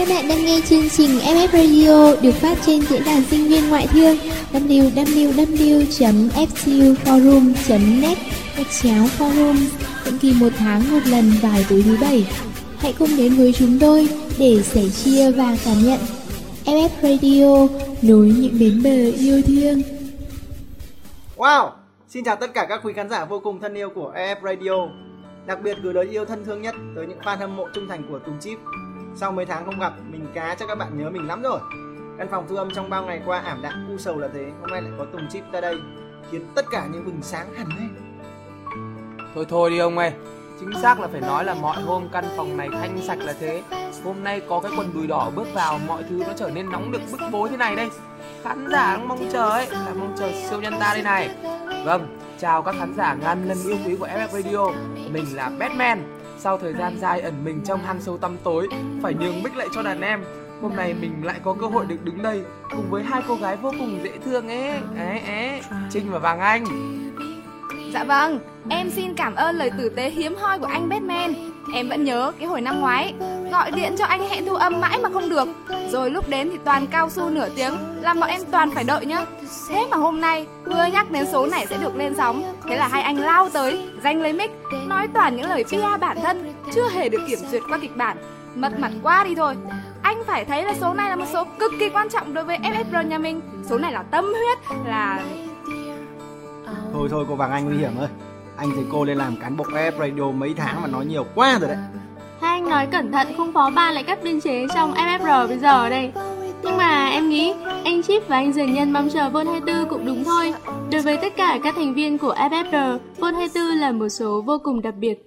Các bạn đang nghe chương trình FF Radio được phát trên diễn đàn sinh viên ngoại thương www.fcuforum.net gạch chéo forum, định kỳ một tháng một lần vài tối thứ bảy. Hãy cùng đến với chúng tôi để sẻ chia và cảm nhận FF Radio, nối những bến bờ yêu thương. Wow! Xin chào tất cả các quý khán giả vô cùng thân yêu của FF Radio Đặc biệt gửi lời yêu thân thương nhất tới những fan hâm mộ trung thành của Tùng Chip sau mấy tháng không gặp, mình cá cho các bạn nhớ mình lắm rồi. Căn phòng thu âm trong bao ngày qua ảm đạm cu sầu là thế. Hôm nay lại có Tùng Chip ra đây Khiến tất cả những bừng sáng hẳn lên. Thôi thôi đi ông ơi. Chính xác là phải nói là mọi hôm căn phòng này thanh sạch là thế. Hôm nay có cái quần đùi đỏ bước vào Mọi thứ nó trở nên nóng được bức bối thế này đây. Khán giả đang mong chờ ấy là mong chờ siêu nhân ta đây này. Vâng, chào các khán giả ngàn lần yêu quý của FF Radio. Mình là Batman. Sau thời gian dài ẩn mình trong hang sâu tăm tối Phải nhường mic lại cho đàn em. Hôm nay mình lại có cơ hội được đứng đây Cùng với hai cô gái vô cùng dễ thương ấy. Ấy ấy, Trinh và Vàng Anh. Dạ vâng, em xin cảm ơn lời tử tế hiếm hoi của anh Batman. Em vẫn nhớ cái hồi năm ngoái, Gọi điện cho anh hẹn thu âm mãi mà không được. Rồi lúc đến thì toàn cao su nửa tiếng, Làm bọn em toàn phải đợi nhá. Thế mà hôm nay vừa nhắc đến số này sẽ được lên sóng. Thế là hai anh lao tới Danh lấy mic, Nói toàn những lời PR bản thân, Chưa hề được kiểm duyệt qua kịch bản. Mất mặt quá đi thôi. Anh phải thấy là số này là một số cực kỳ quan trọng đối với FFR nhà mình. Số này là tâm huyết, Là Thôi thôi, cô Vàng Anh, nguy hiểm ơi. Anh thấy cô lên làm cán bộ F Radio mấy tháng mà nói nhiều quá rồi đấy. Hai anh nói cẩn thận không phó ba lại cắt biên chế trong FFR bây giờ đây. Nhưng mà em nghĩ anh Chip và anh Dường Nhân mong chờ Vol 24 cũng đúng thôi. Đối với tất cả các thành viên của FFR, Vol 24 là một số vô cùng đặc biệt.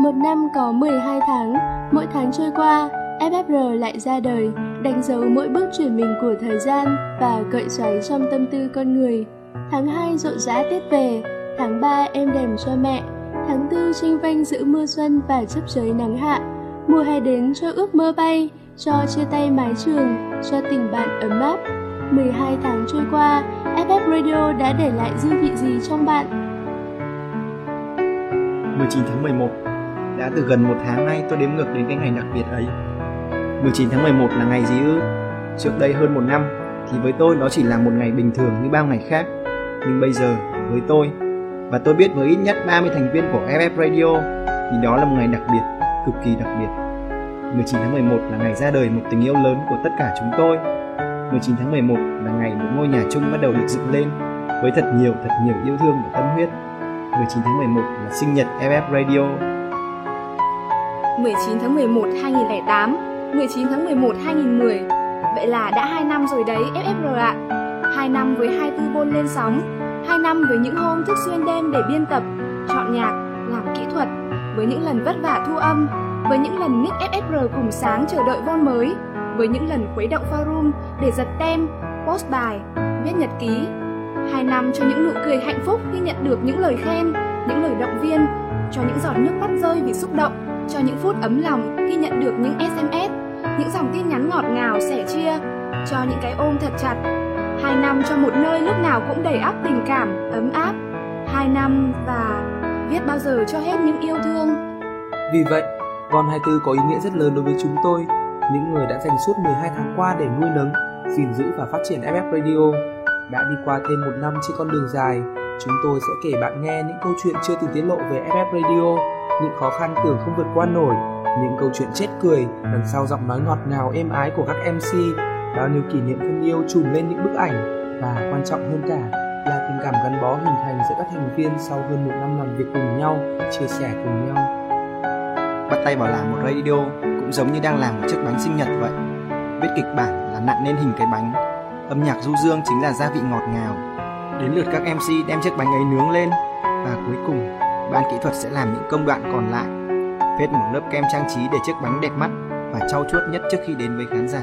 Một năm có 12 tháng, mỗi tháng trôi qua, FFR lại ra đời, đánh dấu mỗi bước chuyển mình của thời gian và cậy xoáy trong tâm tư con người. Tháng 2 rộn rã Tết về, tháng 3 em đềm cho mẹ, tháng 4 tranh vanh giữa mưa xuân và chấp trời nắng hạ. Mùa hè đến cho ước mơ bay, cho chia tay mái trường, cho tình bạn ấm áp. 12 tháng trôi qua, FF Radio đã để lại dư vị gì trong bạn? 19 tháng 11 Đã từ gần một tháng nay tôi đếm ngược đến cái ngày đặc biệt ấy 19 tháng 11 là ngày gì ư? Trước đây hơn một năm thì với tôi nó chỉ là một ngày bình thường như bao ngày khác. Nhưng bây giờ với tôi và tôi biết với ít nhất 30 thành viên của FF Radio thì đó là một ngày đặc biệt, cực kỳ đặc biệt. 19 tháng 11 là ngày ra đời một tình yêu lớn của tất cả chúng tôi. 19 tháng 11 là ngày một ngôi nhà chung bắt đầu được dựng lên với thật nhiều thật nhiều yêu thương và tâm huyết. 19 tháng 11 là sinh nhật FF Radio. 19 tháng 11 2008 19 tháng 11 2010 Vậy là đã 2 năm rồi đấy FFR ạ. 2 năm với 24 vôn lên sóng 2 năm với những hôm thức xuyên đêm để biên tập Chọn nhạc, làm kỹ thuật Với những lần vất vả thu âm Với những lần nick FFR cùng sáng chờ đợi vôn mới Với những lần khuấy động forum để giật tem, post bài, viết nhật ký. 2 năm cho những nụ cười hạnh phúc khi nhận được những lời khen, những lời động viên Cho những giọt nước mắt rơi vì xúc động cho những phút ấm lòng khi nhận được những SMS, những dòng tin nhắn ngọt ngào sẻ chia, cho những cái ôm thật chặt. Hai năm cho một nơi lúc nào cũng đầy ắp tình cảm, ấm áp. Hai năm và viết bao giờ cho hết những yêu thương. Vì vậy, Von 24 có ý nghĩa rất lớn đối với chúng tôi, những người đã dành suốt 12 tháng qua để nuôi nấng, gìn giữ và phát triển FF Radio. Đã đi qua thêm một năm trên con đường dài, chúng tôi sẽ kể bạn nghe những câu chuyện chưa từng tiết lộ về FF Radio, những khó khăn tưởng không vượt qua nổi, những câu chuyện chết cười đằng sau giọng nói ngọt ngào êm ái của các MC, bao nhiêu kỷ niệm thân yêu trùm lên những bức ảnh và quan trọng hơn cả là tình cảm gắn bó hình thành giữa các thành viên sau hơn một năm làm việc cùng nhau, chia sẻ cùng nhau. Bắt tay vào làm một radio cũng giống như đang làm một chiếc bánh sinh nhật vậy. Viết kịch bản là nặn nên hình cái bánh, âm nhạc du dương chính là gia vị ngọt ngào. Đến lượt các MC đem chiếc bánh ấy nướng lên và cuối cùng ban kỹ thuật sẽ làm những công đoạn còn lại phết một lớp kem trang trí để chiếc bánh đẹp mắt và trau chuốt nhất trước khi đến với khán giả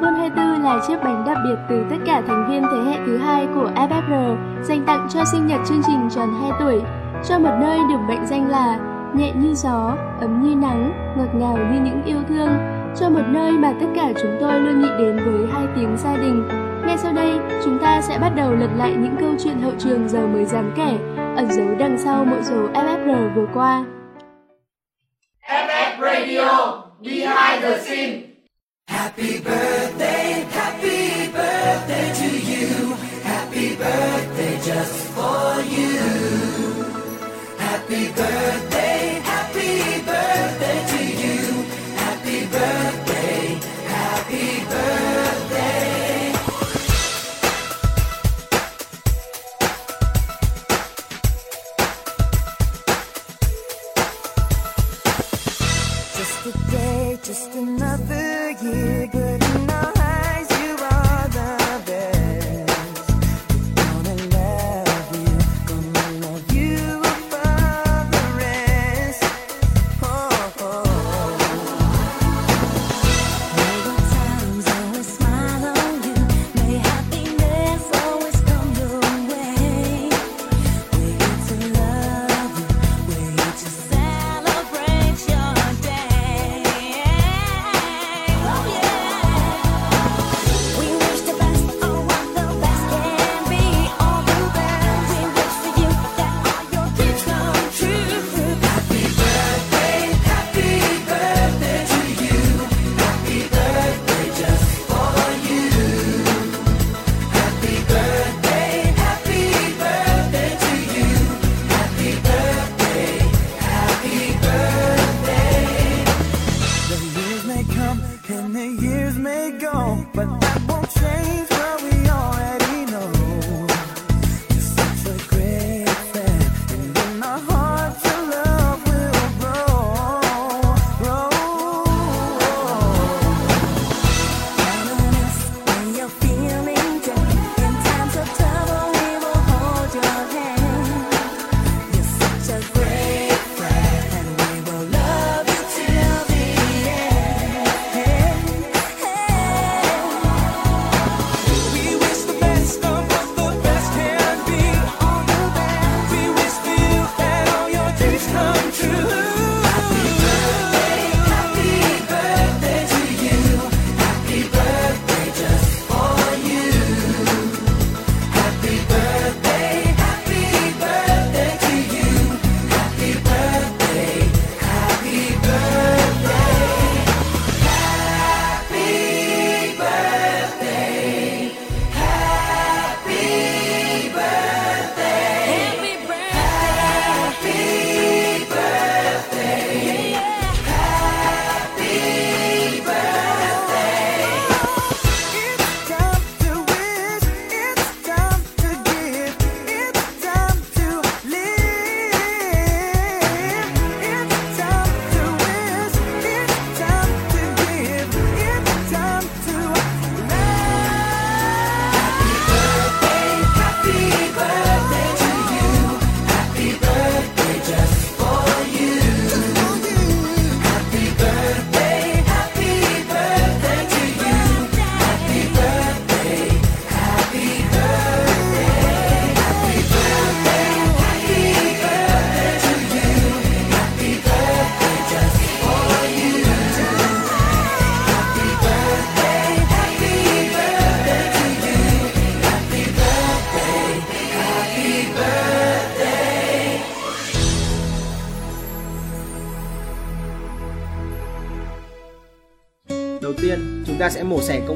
Vol 24 là chiếc bánh đặc biệt từ tất cả thành viên thế hệ thứ hai của FFR dành tặng cho sinh nhật chương trình tròn 2 tuổi, cho một nơi được mệnh danh là nhẹ như gió, ấm như nắng, ngọt ngào như những yêu thương, cho một nơi mà tất cả chúng tôi luôn nghĩ đến với hai tiếng gia đình. Ngay sau đây, chúng ta sẽ bắt đầu lật lại những câu chuyện hậu trường giờ mới dám kể, ẩn giấu đằng sau mỗi số FFR vừa qua. Radio Behind the Scene. Happy birthday, happy birthday to you. Happy birthday just for you. Happy birthday,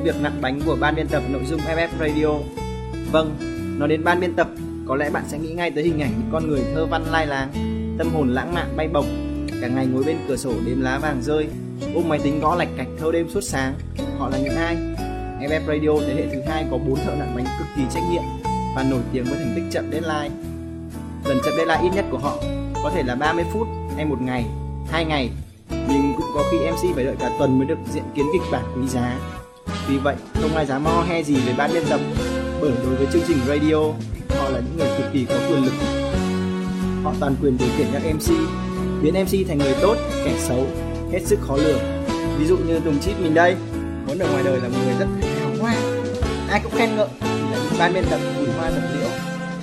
việc nặng bánh của ban biên tập nội dung FF Radio. Vâng, nói đến ban biên tập, có lẽ bạn sẽ nghĩ ngay tới hình ảnh những con người thơ văn lai láng, tâm hồn lãng mạn bay bổng, cả ngày ngồi bên cửa sổ đếm lá vàng rơi, ôm máy tính gõ lạch cạch thâu đêm suốt sáng. Họ là những ai? FF Radio thế hệ thứ hai có bốn thợ nặng bánh cực kỳ trách nhiệm và nổi tiếng với thành tích chậm deadline. Lần chậm deadline ít nhất của họ có thể là 30 phút hay một ngày, hai ngày nhưng cũng có khi MC phải đợi cả tuần mới được diện kiến kịch bản quý giá. Vì vậy, không ai dám ho he gì về ban biên tập, bởi đối với chương trình radio, họ là những người cực kỳ có quyền lực. Họ toàn quyền điều khiển các MC, biến MC thành người tốt, kẻ xấu, hết sức khó lường. Ví dụ như Tùng Chít mình đây, vốn ở ngoài đời là một người rất hào hoa, ai cũng khen ngợi, là những ban biên tập bùi hoa dập liễu,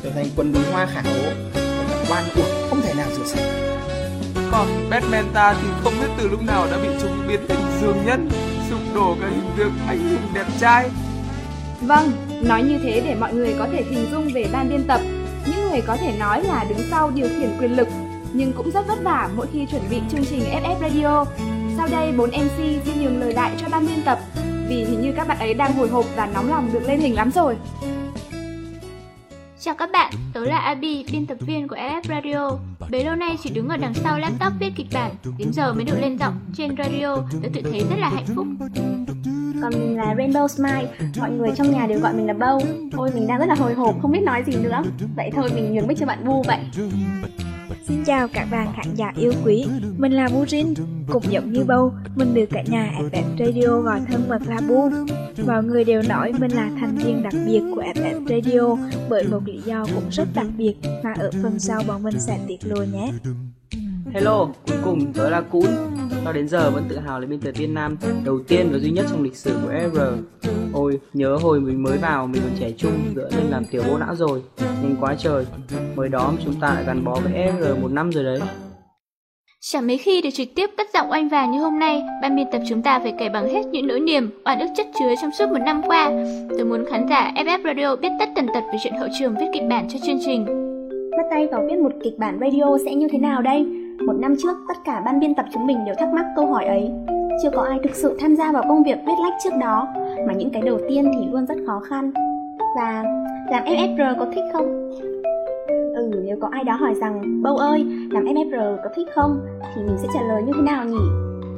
trở thành quần bùi hoa khả hố, trở thành quan của không thể nào rửa sạch. Còn Batman ta thì không biết từ lúc nào đã bị chúng biến thành dương nhân, sụp đổ cả hình tượng anh hùng đẹp trai. Vâng, nói như thế để mọi người có thể hình dung về ban biên tập, những người có thể nói là đứng sau điều khiển quyền lực, nhưng cũng rất vất vả mỗi khi chuẩn bị chương trình FF Radio. Sau đây, bốn MC xin nhường lời đại cho ban biên tập vì hình như các bạn ấy đang hồi hộp và nóng lòng được lên hình lắm rồi. Chào các bạn, tớ là Abi, biên tập viên của FF Radio. Bấy lâu nay chỉ đứng ở đằng sau laptop viết kịch bản, đến giờ mới được lên giọng trên radio, tớ tự thấy rất là hạnh phúc. Còn mình là Rainbow Smile, mọi người trong nhà đều gọi mình là Bow. Ôi mình đang rất là hồi hộp, không biết nói gì nữa. Vậy thôi mình nhường mic cho bạn Bu vậy. Xin chào các bạn khán giả yêu quý, mình là Bujin. Cũng giống như Bâu, mình được cả nhà FF Radio gọi thân mật là Bu. Mọi người đều nói mình là thành viên đặc biệt của FF Radio bởi một lý do cũng rất đặc biệt mà ở phần sau bọn mình sẽ tiết lộ nhé. Hello, cuối cùng tớ là Cún Cho đến giờ vẫn tự hào là biên tập viên nam đầu tiên và duy nhất trong lịch sử của FR Ôi, nhớ hồi mình mới vào mình còn trẻ trung giữa lên làm tiểu vô não rồi Nhanh quá trời Mới đó mà chúng ta lại gắn bó với FR một năm rồi đấy Chẳng mấy khi được trực tiếp cất giọng oanh vàng như hôm nay, ban biên tập chúng ta phải kể bằng hết những nỗi niềm, oan ức chất chứa trong suốt một năm qua. Tôi muốn khán giả FF Radio biết tất tần tật về chuyện hậu trường viết kịch bản cho chương trình. Bắt tay vào viết một kịch bản radio sẽ như thế nào đây? Một năm trước, tất cả ban biên tập chúng mình đều thắc mắc câu hỏi ấy. Chưa có ai thực sự tham gia vào công việc viết lách trước đó, mà những cái đầu tiên thì luôn rất khó khăn. Và làm FFR có thích không? Ừ, nếu có ai đó hỏi rằng Bâu ơi, làm FFR có thích không? Thì mình sẽ trả lời như thế nào nhỉ?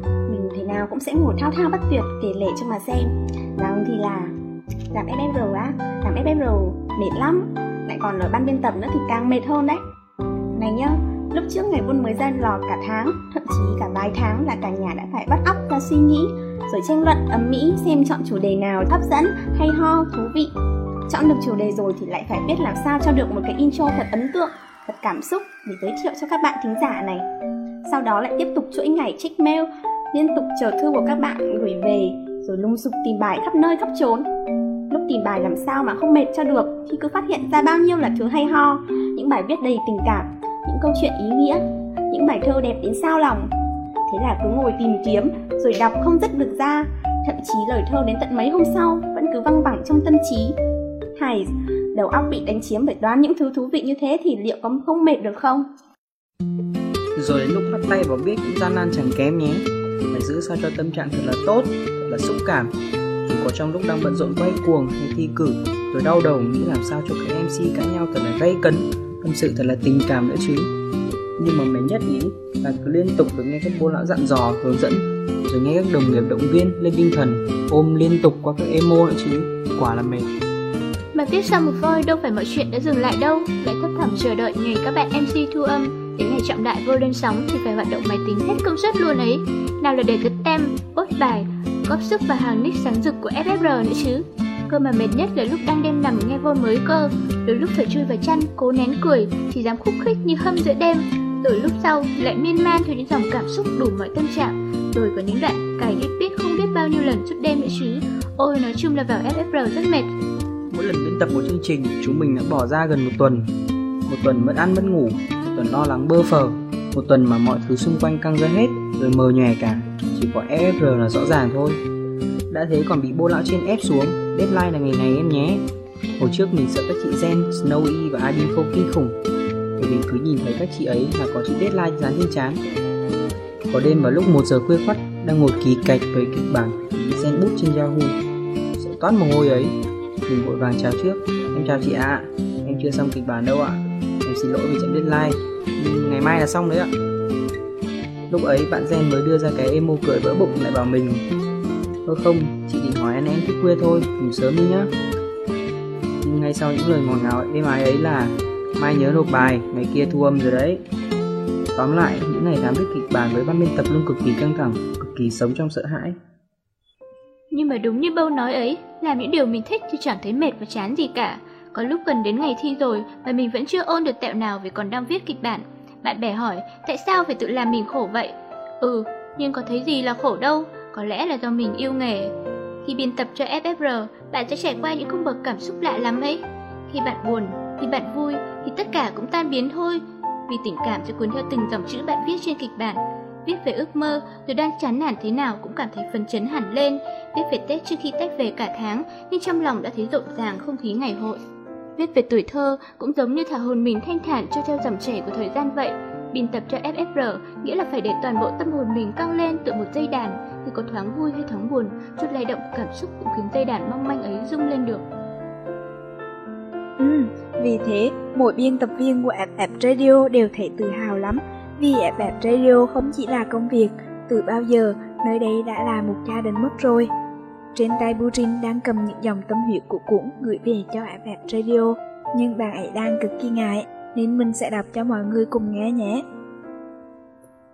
Mình thế nào cũng sẽ ngồi thao thao bất tuyệt kể lể cho mà xem Rằng thì là Làm FFR á, làm FFR mệt lắm Lại còn ở ban biên tập nữa thì càng mệt hơn đấy Này nhá, lúc trước ngày buôn mới ra lò cả tháng Thậm chí cả vài tháng là cả nhà đã phải bắt óc ra suy nghĩ Rồi tranh luận ấm mỹ xem chọn chủ đề nào hấp dẫn, hay ho, thú vị Chọn được chủ đề rồi thì lại phải biết làm sao cho được một cái intro thật ấn tượng, thật cảm xúc để giới thiệu cho các bạn thính giả này. Sau đó lại tiếp tục chuỗi ngày check mail, liên tục chờ thư của các bạn gửi về, rồi lung sục tìm bài khắp nơi khắp trốn. Lúc tìm bài làm sao mà không mệt cho được khi cứ phát hiện ra bao nhiêu là thứ hay ho, những bài viết đầy tình cảm, những câu chuyện ý nghĩa, những bài thơ đẹp đến sao lòng. Thế là cứ ngồi tìm kiếm, rồi đọc không dứt được ra, thậm chí lời thơ đến tận mấy hôm sau vẫn cứ văng vẳng trong tâm trí hay đầu óc bị đánh chiếm bởi đoán những thứ thú vị như thế thì liệu có không mệt được không? Rồi đến lúc bắt tay vào viết cũng gian nan chẳng kém nhé Phải giữ sao cho tâm trạng thật là tốt, thật là xúc cảm Dù có trong lúc đang bận rộn quay cuồng hay thi cử Rồi đau đầu nghĩ làm sao cho các MC cãi nhau thật là gây cấn Tâm sự thật là tình cảm nữa chứ Nhưng mà mệt nhất ý là cứ liên tục được nghe các bố lão dặn dò, hướng dẫn Rồi nghe các đồng nghiệp động viên lên tinh thần Ôm liên tục qua các emo nữa chứ Quả là mệt Mà viết xong một voi đâu phải mọi chuyện đã dừng lại đâu, lại thấp thỏm chờ đợi ngày các bạn MC thu âm. Đến ngày trọng đại vô lên sóng thì phải hoạt động máy tính hết công suất luôn ấy. Nào là để cất tem, post bài, góp sức vào hàng nick sáng rực của FFR nữa chứ. Cơ mà mệt nhất là lúc đang đêm nằm nghe vô mới cơ, rồi lúc phải chui vào chăn, cố nén cười, chỉ dám khúc khích như hâm giữa đêm. Rồi lúc sau lại miên man theo những dòng cảm xúc đủ mọi tâm trạng, rồi có những đoạn cài đít biết không biết bao nhiêu lần suốt đêm nữa chứ. Ôi nói chung là vào FFR rất mệt. Mỗi lần biên tập một chương trình, chúng mình đã bỏ ra gần một tuần. Một tuần mất ăn mất ngủ, một tuần lo lắng bơ phờ, một tuần mà mọi thứ xung quanh căng ra hết, rồi mờ nhòe cả. Chỉ có FFR là rõ ràng thôi. Đã thế còn bị bô lão trên ép xuống, deadline là ngày này em nhé. Hồi trước mình sợ các chị Zen, Snowy và Adinfo kinh khủng. Bởi vì cứ nhìn thấy các chị ấy là có chữ deadline dán trên trán. Có đêm vào lúc 1 giờ khuya khoắt, đang ngồi ký cạch với kịch bản Zen bút trên Yahoo. Sợ toát mồ hôi ấy, mình vội vàng chào trước Em chào chị ạ Em chưa xong kịch bản đâu ạ Em xin lỗi vì chậm deadline Nhưng ngày mai là xong đấy ạ Lúc ấy bạn Zen mới đưa ra cái emo cười vỡ bụng lại bảo mình Ơ không, chị định hỏi anh em thức khuya thôi, ngủ sớm đi nhá Nhưng ngay sau những lời ngọt ngào êm ái ấy là Mai nhớ nộp bài, ngày kia thu âm rồi đấy Tóm lại, những ngày tháng viết kịch bản với ban biên tập luôn cực kỳ căng thẳng, cực kỳ sống trong sợ hãi Nhưng mà đúng như Bâu nói ấy, làm những điều mình thích thì chẳng thấy mệt và chán gì cả. Có lúc gần đến ngày thi rồi mà mình vẫn chưa ôn được tẹo nào vì còn đang viết kịch bản. Bạn bè hỏi, tại sao phải tự làm mình khổ vậy? Ừ, nhưng có thấy gì là khổ đâu, có lẽ là do mình yêu nghề. Khi biên tập cho FFR, bạn sẽ trải qua những cung bậc cảm xúc lạ lắm ấy. Khi bạn buồn, khi bạn vui, thì tất cả cũng tan biến thôi. Vì tình cảm sẽ cuốn theo từng dòng chữ bạn viết trên kịch bản. Viết về ước mơ, rồi đang chán nản thế nào cũng cảm thấy phấn chấn hẳn lên. Viết về Tết trước khi tách về cả tháng, nhưng trong lòng đã thấy rộn ràng không khí ngày hội. Viết về tuổi thơ cũng giống như thả hồn mình thanh thản cho theo dòng chảy của thời gian vậy. Biên tập cho FFR nghĩa là phải để toàn bộ tâm hồn mình căng lên tựa một dây đàn, thì có thoáng vui hay thoáng buồn, chút lay động của cảm xúc cũng khiến dây đàn mong manh ấy rung lên được. Ừ, vì thế, mỗi biên tập viên của FF Radio đều thấy tự hào lắm, vì FF Radio không chỉ là công việc, từ bao giờ nơi đây đã là một gia đình mất rồi. Trên tay Burin đang cầm những dòng tâm huyết của cũng gửi về cho FF Radio, nhưng bạn ấy đang cực kỳ ngại, nên mình sẽ đọc cho mọi người cùng nghe nhé.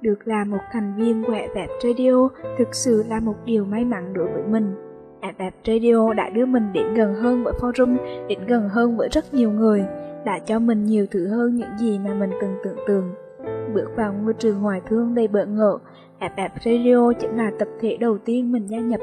Được là một thành viên của FF Radio thực sự là một điều may mắn đối với mình. FF Radio đã đưa mình đến gần hơn với forum, đến gần hơn với rất nhiều người, đã cho mình nhiều thứ hơn những gì mà mình từng tưởng tượng. Bước vào ngôi trường hoài thương đầy bỡ ngỡ, FF Radio chính là tập thể đầu tiên mình gia nhập.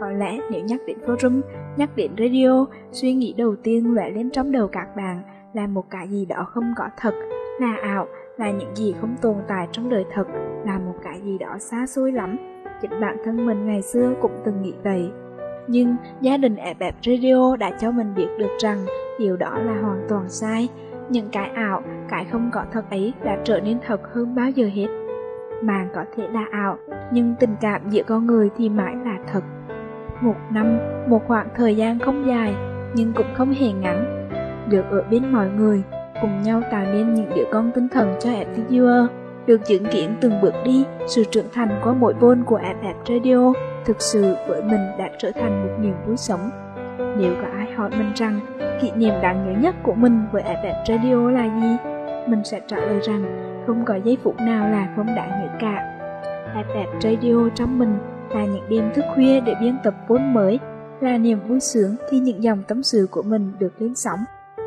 Có lẽ nếu nhắc đến forum, nhắc đến radio, suy nghĩ đầu tiên lóe lên trong đầu các bạn là một cái gì đó không có thật, là ảo, là những gì không tồn tại trong đời thật, là một cái gì đó xa xôi lắm. Chính bản thân mình ngày xưa cũng từng nghĩ vậy. Nhưng gia đình ẹp FF Radio đã cho mình biết được rằng điều đó là hoàn toàn sai. Những cái ảo, cái không có thật ấy đã trở nên thật hơn bao giờ hết. Màn có thể là ảo, nhưng tình cảm giữa con người thì mãi là thật. Một năm, một khoảng thời gian không dài, nhưng cũng không hề ngắn. Được ở bên mọi người, cùng nhau tạo nên những đứa con tinh thần cho FT được chứng kiến từng bước đi, sự trưởng thành qua mỗi bôn của FF Radio thực sự với mình đã trở thành một niềm vui sống. Nếu có ai hỏi mình rằng kỷ niệm đáng nhớ nhất của mình với FF Radio là gì, mình sẽ trả lời rằng không có giây phút nào là không đáng nhớ cả. FF Radio trong mình là những đêm thức khuya để biên tập vốn mới, là niềm vui sướng khi những dòng tâm sự của mình được lên sóng,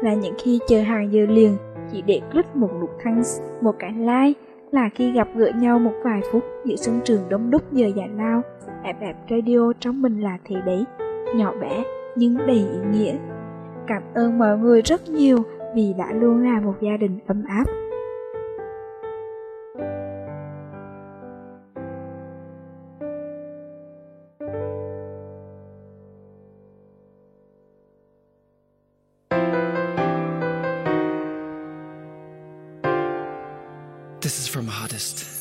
là những khi chờ hàng giờ liền chỉ để click một nút thanks, một cái like, là khi gặp gỡ nhau một vài phút giữa sân trường đông đúc giờ giải lao. FF Radio trong mình là thế đấy, nhỏ bé nhưng đầy ý nghĩa. Cảm ơn mọi người rất nhiều vì đã luôn là một gia đình ấm áp. This is from Hardest.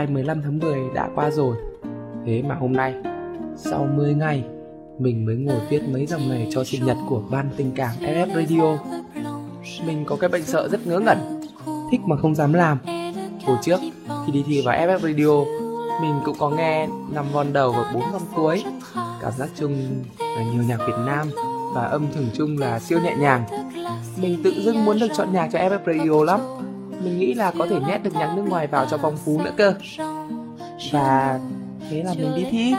Deadline 15 tháng 10 đã qua rồi. Thế mà hôm nay, sau 10 ngày, mình mới ngồi viết mấy dòng này cho sinh nhật của ban tình cảm FF Radio. Mình có cái bệnh sợ rất ngớ ngẩn, thích mà không dám làm. Hồi trước, khi đi thi vào FF Radio, mình cũng có nghe năm vòn đầu và bốn von cuối. Cảm giác chung là nhiều nhạc Việt Nam và âm thường chung là siêu nhẹ nhàng. Mình tự dưng muốn được chọn nhạc cho FF Radio lắm. Mình nghĩ là có thể nhét được nhạc nước ngoài vào cho phong phú nữa cơ. Và thế là mình đi thi.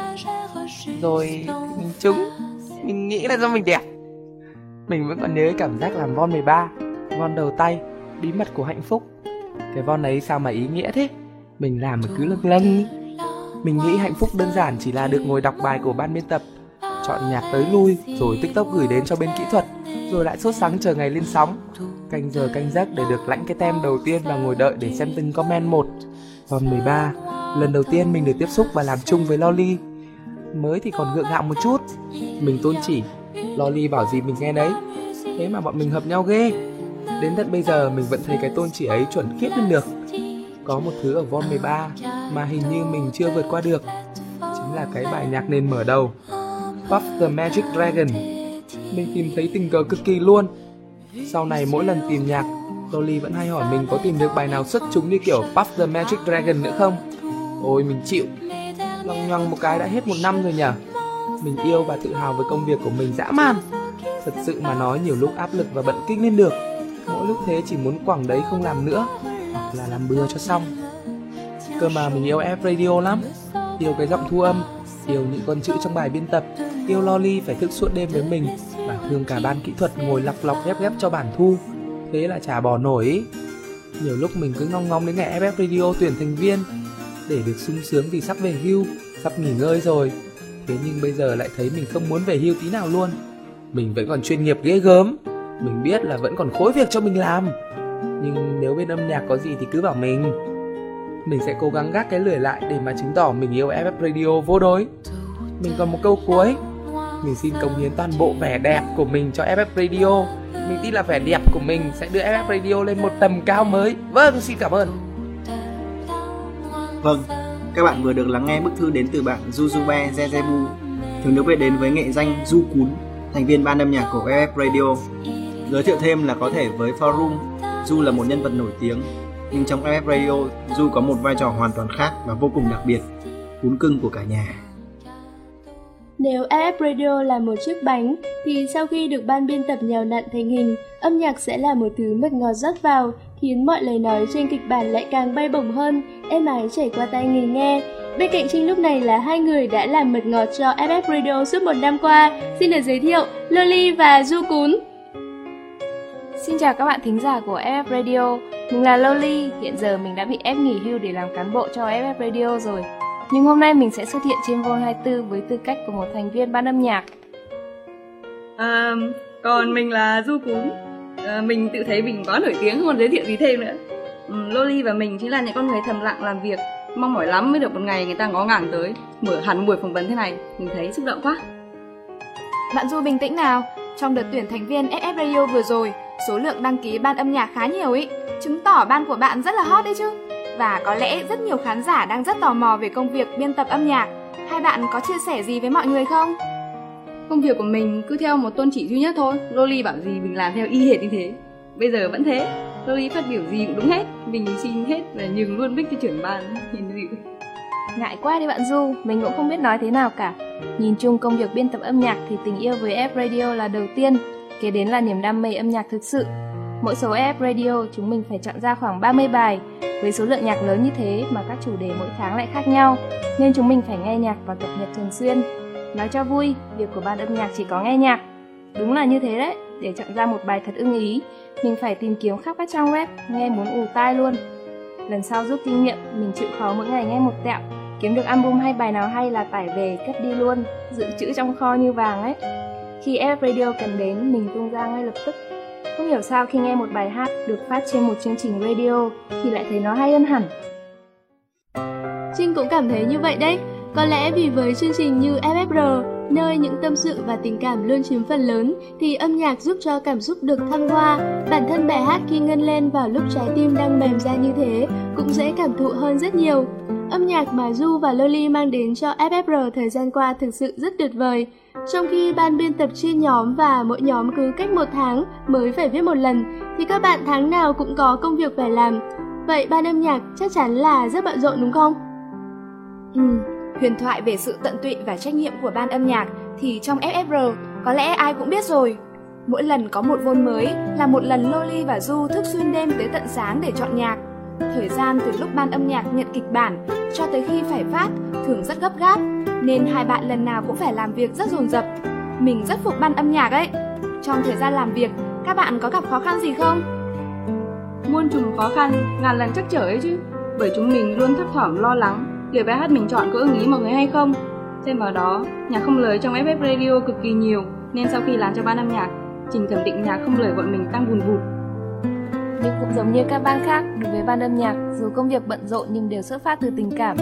Rồi mình trúng. Mình nghĩ là do mình đẹp. Mình vẫn còn nhớ cảm giác làm von 13, von đầu tay, bí mật của hạnh phúc. Cái von ấy sao mà ý nghĩa thế? Mình làm mà cứ lâng lâng. Mình nghĩ hạnh phúc đơn giản chỉ là được ngồi đọc bài của ban biên tập, chọn nhạc tới lui, rồi tiktok gửi đến cho bên kỹ thuật, rồi lại sốt sáng chờ ngày lên sóng. Canh giờ canh giấc để được lãnh cái tem đầu tiên và ngồi đợi để xem từng comment một. Von 13, lần đầu tiên mình được tiếp xúc và làm chung với Loli. Mới thì còn gượng gạo một chút, mình tôn chỉ, Loli bảo gì mình nghe đấy. Thế mà bọn mình hợp nhau ghê. Đến tận bây giờ mình vẫn thấy cái tôn chỉ ấy chuẩn kiếp lên được. Có một thứ ở Von 13 mà hình như mình chưa vượt qua được. Chính là cái bài nhạc nền mở đầu. Puff the Magic Dragon. Mình tìm thấy tình cờ cực kỳ luôn. Sau này mỗi lần tìm nhạc, Dolly vẫn hay hỏi mình có tìm được bài nào xuất chúng như kiểu Puff the Magic Dragon nữa không. Ôi mình chịu. lòng nhoằng một cái đã hết một năm rồi nhở. Mình yêu và tự hào với công việc của mình dã man. Thật sự mà nói nhiều lúc áp lực và bận kinh lên được. Mỗi lúc thế chỉ muốn quẳng đấy không làm nữa hoặc là làm bừa cho xong cơ mà mình yêu F Radio lắm yêu cái giọng thu âm yêu những con chữ trong bài biên tập yêu lolly phải thức suốt đêm với mình thường cả ban kỹ thuật ngồi lọc lọc ghép ghép cho bản thu. Thế là chả bỏ nổi. Ý. nhiều lúc mình cứ ngong ngong đến ngày FF Radio tuyển thành viên. Để được sung sướng vì sắp về hưu, sắp nghỉ ngơi rồi. Thế nhưng bây giờ lại thấy mình không muốn về hưu tí nào luôn. Mình vẫn còn chuyên nghiệp ghê gớm. Mình biết là vẫn còn khối việc cho mình làm. Nhưng nếu bên âm nhạc có gì thì cứ bảo mình. Mình sẽ cố gắng gác cái lười lại để mà chứng tỏ mình yêu FF Radio vô đối. Mình còn một câu cuối mình xin cống hiến toàn bộ vẻ đẹp của mình cho FF Radio mình tin là vẻ đẹp của mình sẽ đưa FF Radio lên một tầm cao mới vâng xin cảm ơn Vâng, các bạn vừa được lắng nghe bức thư đến từ bạn Jujube Zezebu, thường được biết đến với nghệ danh Du Cún, thành viên ban âm nhạc của FF Radio. Giới thiệu thêm là có thể với forum, Du là một nhân vật nổi tiếng, nhưng trong FF Radio, Du có một vai trò hoàn toàn khác và vô cùng đặc biệt, cún cưng của cả nhà. Nếu AF Radio là một chiếc bánh, thì sau khi được ban biên tập nhào nặn thành hình, âm nhạc sẽ là một thứ mật ngọt rót vào, khiến mọi lời nói trên kịch bản lại càng bay bổng hơn, êm ái chảy qua tai người nghe. Bên cạnh Trinh lúc này là hai người đã làm mật ngọt cho FF Radio suốt một năm qua. Xin được giới thiệu Loli và Du Cún. Xin chào các bạn thính giả của FF Radio, mình là Loli, hiện giờ mình đã bị ép nghỉ hưu để làm cán bộ cho FF Radio rồi. Nhưng hôm nay mình sẽ xuất hiện trên Vol 24 với tư cách của một thành viên ban âm nhạc. À, còn mình là Du Cún. À, Mình tự thấy mình quá nổi tiếng, không còn giới thiệu gì thêm nữa. Ừ, Loli và mình chính là những con người thầm lặng làm việc Mong mỏi lắm mới được một ngày người ta ngó ngàng tới. Mở hẳn buổi phỏng vấn thế này Mình thấy xúc động quá. Bạn Du bình tĩnh nào, trong đợt tuyển thành viên FF Radio vừa rồi, số lượng đăng ký ban âm nhạc khá nhiều ý, chứng tỏ ban của bạn rất là hot đấy chứ. Và có lẽ rất nhiều khán giả đang rất tò mò về công việc biên tập âm nhạc. Hai bạn có chia sẻ gì với mọi người không? Công việc của mình cứ theo một tôn chỉ duy nhất thôi Loli bảo gì mình làm theo y hệt như thế Bây giờ vẫn thế Loli phát biểu gì cũng đúng hết Mình xin hết và nhường luôn bích cho trưởng ban Nhìn dịu Ngại quá đi bạn Du, mình cũng không biết nói thế nào cả. Nhìn chung công việc biên tập âm nhạc thì tình yêu với F Radio là đầu tiên, kế đến là niềm đam mê âm nhạc thực sự. Mỗi số F Radio chúng mình phải chọn ra khoảng 30 bài, với số lượng nhạc lớn như thế mà các chủ đề mỗi tháng lại khác nhau, nên chúng mình phải nghe nhạc và cập nhật thường xuyên. Nói cho vui, việc của ban âm nhạc chỉ có nghe nhạc. Đúng là như thế đấy, để chọn ra một bài thật ưng ý, mình phải tìm kiếm khắp các trang web, nghe muốn ù tai luôn. Lần sau rút kinh nghiệm, mình chịu khó mỗi ngày nghe một tẹo, kiếm được album hay bài nào hay là tải về cất đi luôn, dự trữ trong kho như vàng ấy. Khi F Radio cần đến, mình tung ra ngay lập tức. Không hiểu sao khi nghe một bài hát được phát trên một chương trình radio thì lại thấy nó hay hơn hẳn. Trinh cũng cảm thấy như vậy đấy. Có lẽ vì với chương trình như FFR, Nơi những tâm sự và tình cảm luôn chiếm phần lớn thì âm nhạc giúp cho cảm xúc được thăng hoa. Bản thân bài hát khi ngân lên vào lúc trái tim đang mềm ra như thế cũng dễ cảm thụ hơn rất nhiều. Âm nhạc mà Du và Loli mang đến cho FFR thời gian qua thực sự rất tuyệt vời. Trong khi ban biên tập chia nhóm và mỗi nhóm cứ cách một tháng mới phải viết một lần, thì các bạn tháng nào cũng có công việc phải làm. Vậy ban âm nhạc chắc chắn là rất bận rộn đúng không? Ừ, huyền thoại về sự tận tụy và trách nhiệm của ban âm nhạc thì trong FFR có lẽ ai cũng biết rồi. Mỗi lần có một vôn mới là một lần Loli và Du thức xuyên đêm tới tận sáng để chọn nhạc. Thời gian từ lúc ban âm nhạc nhận kịch bản cho tới khi phải phát thường rất gấp gáp, nên hai bạn lần nào cũng phải làm việc rất dồn dập. Mình rất phục ban âm nhạc ấy. Trong thời gian làm việc, các bạn có gặp khó khăn gì không? Muôn trùng khó khăn, ngàn lần chắc trở ấy chứ. Bởi chúng mình luôn thấp thỏm lo lắng liệu bài hát mình chọn có ưng ý mọi người hay không. Thêm vào đó, nhạc không lời trong FF Radio cực kỳ nhiều, nên sau khi làm cho ban âm nhạc, trình thẩm định nhạc không lời bọn mình tăng vùn vụt. Nhưng cũng giống như các ban khác, đối với ban âm nhạc, dù công việc bận rộn nhưng đều xuất phát từ tình cảm.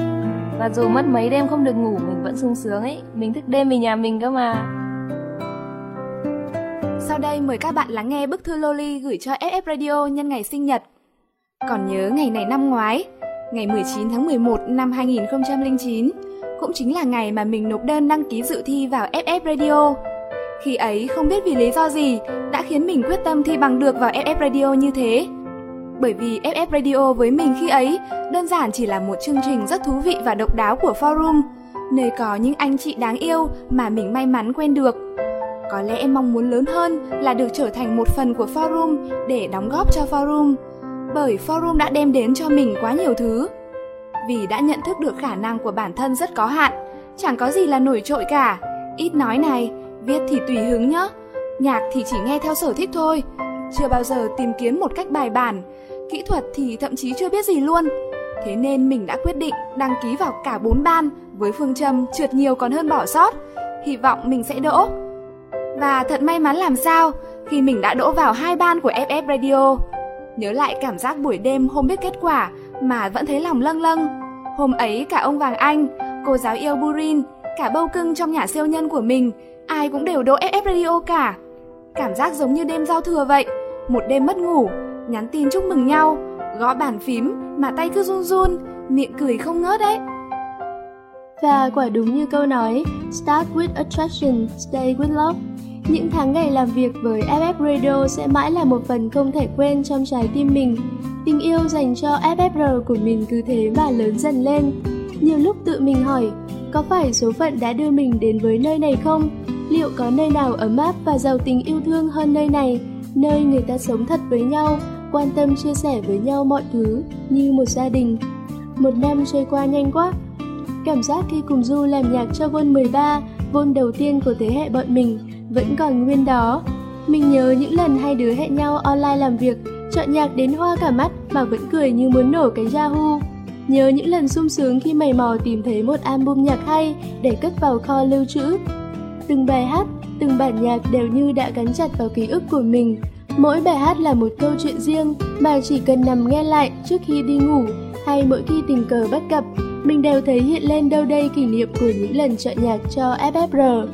Và dù mất mấy đêm không được ngủ, mình vẫn sung sướng ấy. Mình thức đêm về nhà mình cơ mà. Sau đây mời các bạn lắng nghe bức thư Loli gửi cho FF Radio nhân ngày sinh nhật. Còn nhớ ngày này năm ngoái, ngày 19 tháng 11 năm 2009, cũng chính là ngày mà mình nộp đơn đăng ký dự thi vào FF Radio. Khi ấy không biết vì lý do gì đã khiến mình quyết tâm thi bằng được vào FF Radio như thế. Bởi vì FF Radio với mình khi ấy đơn giản chỉ là một chương trình rất thú vị và độc đáo của forum, nơi có những anh chị đáng yêu mà mình may mắn quen được. Có lẽ em mong muốn lớn hơn là được trở thành một phần của forum để đóng góp cho forum, bởi forum đã đem đến cho mình quá nhiều thứ. Vì đã nhận thức được khả năng của bản thân rất có hạn, chẳng có gì là nổi trội cả. Ít nói này, viết thì tùy hứng nhá, nhạc thì chỉ nghe theo sở thích thôi, chưa bao giờ tìm kiếm một cách bài bản, kỹ thuật thì thậm chí chưa biết gì luôn. Thế nên mình đã quyết định đăng ký vào cả bốn ban với phương châm trượt nhiều còn hơn bỏ sót, hy vọng mình sẽ đỗ. Và thật may mắn làm sao khi mình đã đỗ vào hai ban của FF Radio. Nhớ lại cảm giác buổi đêm hôm biết kết quả mà vẫn thấy lòng lâng lâng. Hôm ấy cả ông Vàng Anh, cô giáo yêu Burin, cả bâu cưng trong nhà siêu nhân của mình, ai cũng đều đỗ FF Radio cả. Cảm giác giống như đêm giao thừa vậy, một đêm mất ngủ, nhắn tin chúc mừng nhau, gõ bàn phím mà tay cứ run run, miệng cười không ngớt đấy. Và quả đúng như câu nói, Start with attraction, stay with love. Những tháng ngày làm việc với FF Radio sẽ mãi là một phần không thể quên trong trái tim mình. Tình yêu dành cho FFR của mình cứ thế mà lớn dần lên. Nhiều lúc tự mình hỏi, có phải số phận đã đưa mình đến với nơi này không? Liệu có nơi nào ấm áp và giàu tình yêu thương hơn nơi này? Nơi người ta sống thật với nhau, quan tâm chia sẻ với nhau mọi thứ, như một gia đình. Một năm trôi qua nhanh quá, Cảm giác khi cùng Du làm nhạc cho Vôn 13, Vôn đầu tiên của thế hệ bọn mình, vẫn còn nguyên đó. Mình nhớ những lần hai đứa hẹn nhau online làm việc, chọn nhạc đến hoa cả mắt mà vẫn cười như muốn nổ cái Yahoo. Nhớ những lần sung sướng khi mày mò tìm thấy một album nhạc hay để cất vào kho lưu trữ. Từng bài hát, từng bản nhạc đều như đã gắn chặt vào ký ức của mình. Mỗi bài hát là một câu chuyện riêng mà chỉ cần nằm nghe lại trước khi đi ngủ hay mỗi khi tình cờ bắt gặp mình đều thấy hiện lên đâu đây kỷ niệm của những lần chọn nhạc cho FFR.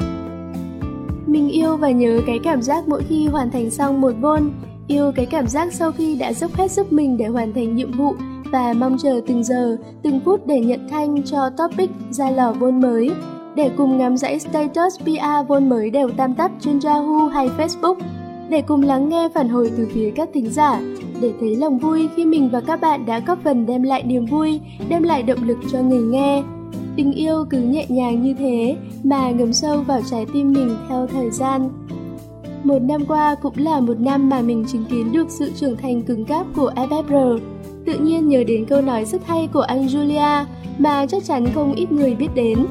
Mình yêu và nhớ cái cảm giác mỗi khi hoàn thành xong một vôn, yêu cái cảm giác sau khi đã dốc hết sức mình để hoàn thành nhiệm vụ và mong chờ từng giờ, từng phút để nhận thanh cho topic ra lò vôn mới, để cùng ngắm dãy status PR vôn mới đều tam tắp trên Yahoo hay Facebook, để cùng lắng nghe phản hồi từ phía các thính giả, để thấy lòng vui khi mình và các bạn đã góp phần đem lại niềm vui, đem lại động lực cho người nghe. Tình yêu cứ nhẹ nhàng như thế mà ngấm sâu vào trái tim mình theo thời gian. Một năm qua cũng là một năm mà mình chứng kiến được sự trưởng thành cứng cáp của FFR. Tự nhiên nhớ đến câu nói rất hay của anh Julia mà chắc chắn không ít người biết đến.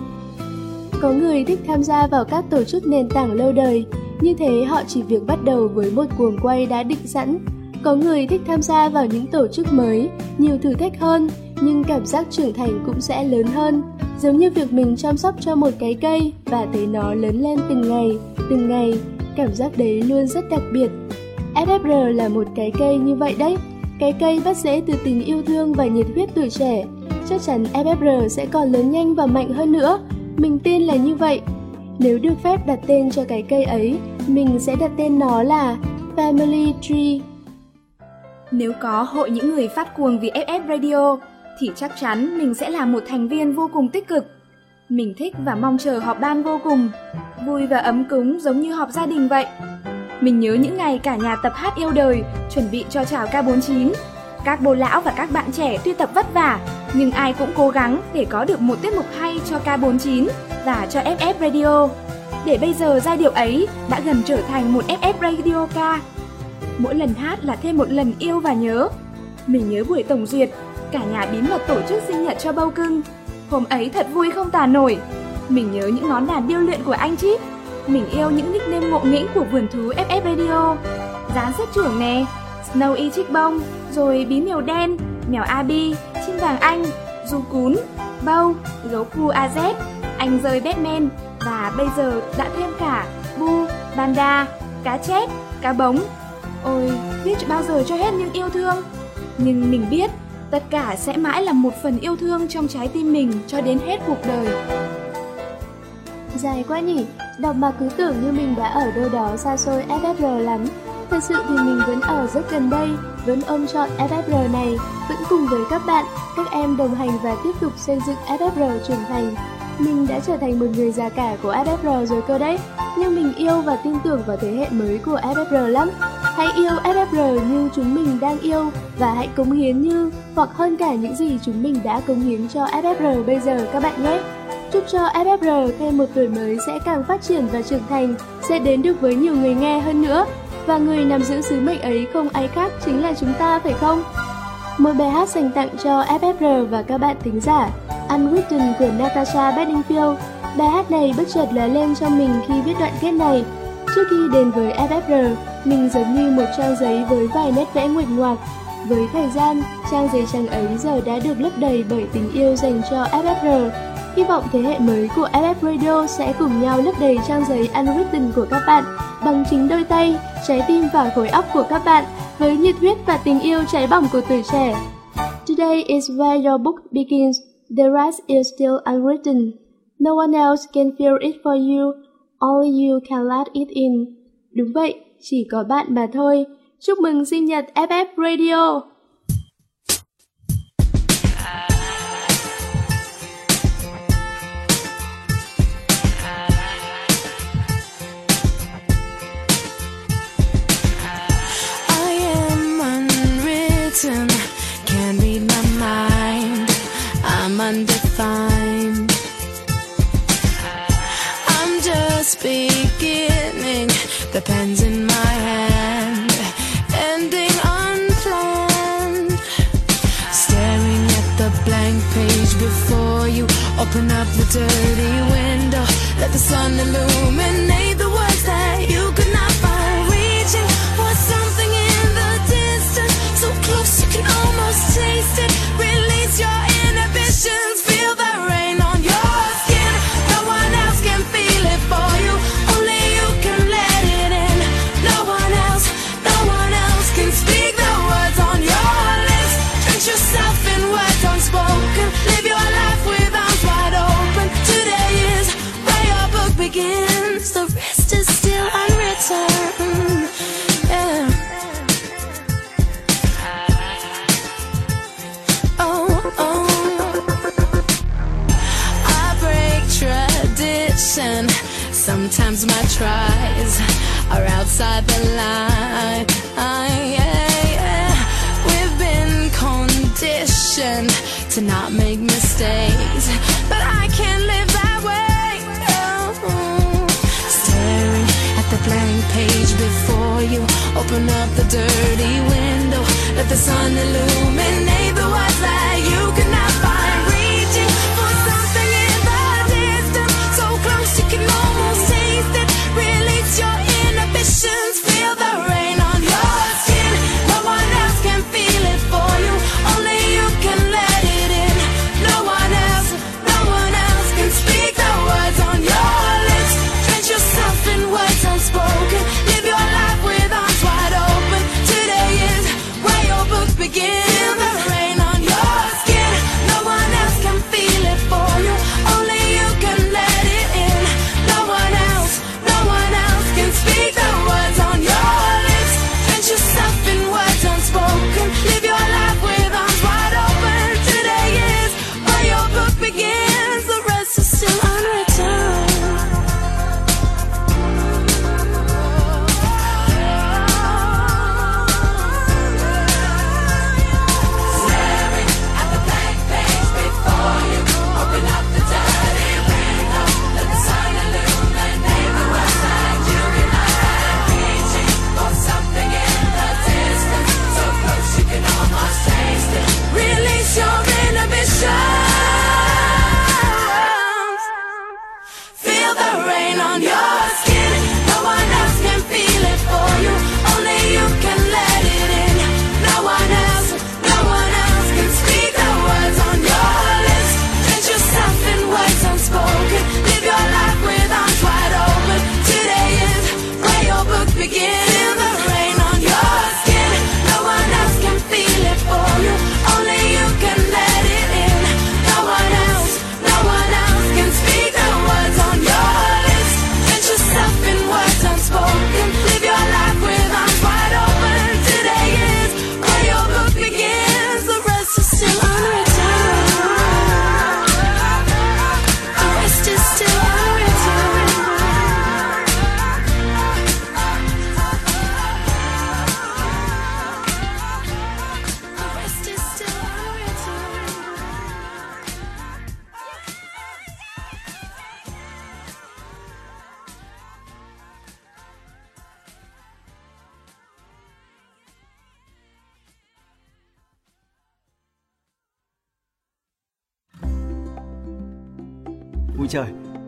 Có người thích tham gia vào các tổ chức nền tảng lâu đời, như thế họ chỉ việc bắt đầu với một cuồng quay đã định sẵn. Có người thích tham gia vào những tổ chức mới, nhiều thử thách hơn, nhưng cảm giác trưởng thành cũng sẽ lớn hơn. Giống như việc mình chăm sóc cho một cái cây và thấy nó lớn lên từng ngày, từng ngày, cảm giác đấy luôn rất đặc biệt. FFR là một cái cây như vậy đấy. Cái cây bắt rễ từ tình yêu thương và nhiệt huyết tuổi trẻ. Chắc chắn FFR sẽ còn lớn nhanh và mạnh hơn nữa. Mình tin là như vậy. Nếu được phép đặt tên cho cái cây ấy, mình sẽ đặt tên nó là Family Tree. Nếu có hội những người phát cuồng vì FF Radio thì chắc chắn mình sẽ là một thành viên vô cùng tích cực. Mình thích và mong chờ họp ban vô cùng, vui và ấm cúng giống như họp gia đình vậy. Mình nhớ những ngày cả nhà tập hát yêu đời, chuẩn bị cho chào K49. Các bố lão và các bạn trẻ tuy tập vất vả, nhưng ai cũng cố gắng để có được một tiết mục hay cho K49 và cho FF Radio. Để bây giờ giai điệu ấy đã gần trở thành một FF Radio ca. Mỗi lần hát là thêm một lần yêu và nhớ. Mình nhớ buổi tổng duyệt, cả nhà bí mật tổ chức sinh nhật cho bâu cưng. Hôm ấy thật vui không tả nổi. Mình nhớ những ngón đàn điêu luyện của anh Chip. Mình yêu những nickname ngộ nghĩnh của vườn thú FF Radio. Gián xếp trưởng nè, Snowy Chick Bông, rồi bí mèo đen, mèo Abi, chim vàng anh, du cún, bâu, gấu cu AZ, anh rơi Batman và bây giờ đã thêm cả bu, panda, cá chép, cá bống. Ôi, biết bao giờ cho hết những yêu thương. Nhưng mình biết, tất cả sẽ mãi là một phần yêu thương trong trái tim mình cho đến hết cuộc đời. Dài quá nhỉ, đọc mà cứ tưởng như mình đã ở đâu đó xa xôi FFR lắm. Thật sự thì mình vẫn ở rất gần đây, vẫn ôm chọn FFR này, vẫn cùng với các bạn, các em đồng hành và tiếp tục xây dựng FFR trưởng thành. Mình đã trở thành một người già cả của FFR rồi cơ đấy, nhưng mình yêu và tin tưởng vào thế hệ mới của FFR lắm. Hãy yêu FFR như chúng mình đang yêu và hãy cống hiến như hoặc hơn cả những gì chúng mình đã cống hiến cho FFR bây giờ các bạn nhé. Chúc cho FFR thêm một tuổi mới sẽ càng phát triển và trưởng thành, sẽ đến được với nhiều người nghe hơn nữa. Và người nắm giữ sứ mệnh ấy không ai khác chính là chúng ta phải không? Một bài hát dành tặng cho FFR và các bạn thính giả, Unwritten của Natasha Bedingfield. Bài hát này bất chợt lóe lên trong mình khi viết đoạn kết này. Trước khi đến với FFR, mình giống như một trang giấy với vài nét vẽ nguệch ngoạc. Với thời gian, trang giấy trắng ấy giờ đã được lấp đầy bởi tình yêu dành cho FFR. Hy vọng thế hệ mới của FF Radio sẽ cùng nhau lấp đầy trang giấy Unwritten của các bạn bằng chính đôi tay, trái tim và khối óc của các bạn với nhiệt huyết và tình yêu cháy bỏng của tuổi trẻ. Today is where your book begins. The rest is still unwritten. No one else can fill it for you. Only you can let it in. Đúng vậy, chỉ có bạn mà thôi. Chúc mừng sinh nhật FF Radio! Beginning, the pen's in my hand, ending unplanned. Staring at the blank page before you, open up the dirty window, let the sun illuminate sister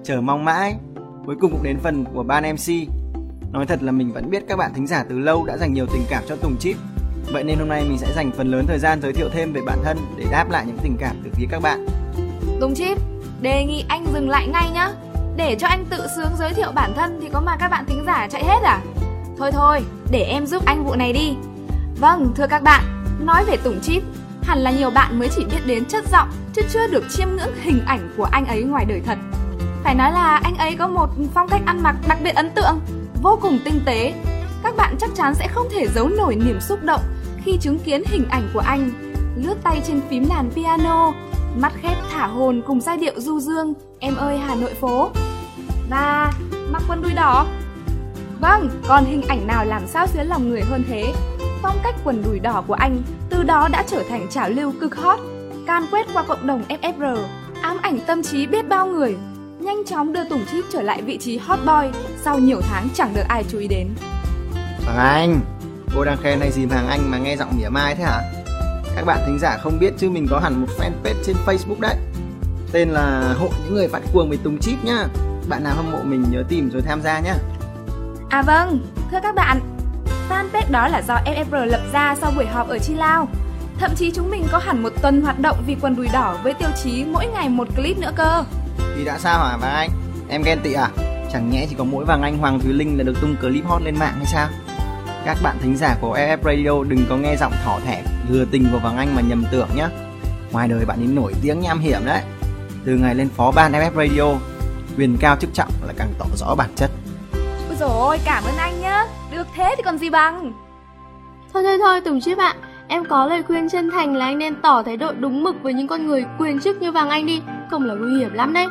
chờ mong mãi. Cuối cùng cũng đến phần của ban MC. Nói thật là mình vẫn biết các bạn thính giả từ lâu đã dành nhiều tình cảm cho Tùng Chip. Vậy nên hôm nay mình sẽ dành phần lớn thời gian giới thiệu thêm về bản thân để đáp lại những tình cảm từ phía các bạn. Tùng Chip, đề nghị anh dừng lại ngay nhá. Để cho anh tự sướng giới thiệu bản thân thì có mà các bạn thính giả chạy hết à? Thôi thôi, để em giúp anh vụ này đi. Vâng, thưa các bạn, nói về Tùng Chip, hẳn là nhiều bạn mới chỉ biết đến chất giọng chứ chưa được chiêm ngưỡng hình ảnh của anh ấy ngoài đời thật. Phải nói là anh ấy có một phong cách ăn mặc đặc biệt ấn tượng, vô cùng tinh tế. Các bạn chắc chắn sẽ không thể giấu nổi niềm xúc động khi chứng kiến hình ảnh của anh lướt tay trên phím đàn piano, mắt khép thả hồn cùng giai điệu du dương Em ơi Hà Nội phố. Và mặc quần đùi đỏ. Vâng, còn hình ảnh nào làm sao xuyến lòng người hơn thế? Phong cách quần đùi đỏ của anh từ đó đã trở thành trào lưu cực hot, can quét qua cộng đồng FFR, ám ảnh tâm trí biết bao người, nhanh chóng đưa Tùng Chip trở lại vị trí hot boy sau nhiều tháng chẳng được ai chú ý đến. Hoàng Anh, cô đang khen hay gì mà Hoàng Anh mà nghe giọng mỉa mai thế hả? Các bạn thính giả không biết chứ mình có hẳn một fanpage trên Facebook đấy. Tên là Hội những người phát cuồng về Tùng Chip nhá. Bạn nào hâm mộ mình nhớ tìm rồi tham gia nhá. À vâng, thưa các bạn, fanpage đó là do FFR lập ra sau buổi họp ở Chi Lao. Thậm chí chúng mình có hẳn một tuần hoạt động vì quần đùi đỏ với tiêu chí mỗi ngày một clip nữa cơ. Thì đã sao hả Vàng Anh? Em ghen tị à? Chẳng nhẽ chỉ có mỗi Vàng Anh Hoàng Thúy Linh là được tung clip hot lên mạng hay sao? Các bạn thính giả của FF Radio đừng có nghe giọng thỏ thẻ lừa tình của Vàng Anh mà nhầm tưởng nhá. Ngoài đời bạn ấy nổi tiếng nham hiểm đấy. Từ ngày lên phó ban FF Radio, quyền cao chức trọng là càng tỏ rõ bản chất. Ôi dồi ôi, cảm ơn anh nhá. Được thế thì còn gì bằng. Thôi thôi thôi Tùng Chip ạ, em có lời khuyên chân thành là anh nên tỏ thái độ đúng mực với những con người quyền chức như Vàng Anh đi, không là nguy hiểm lắm đấy.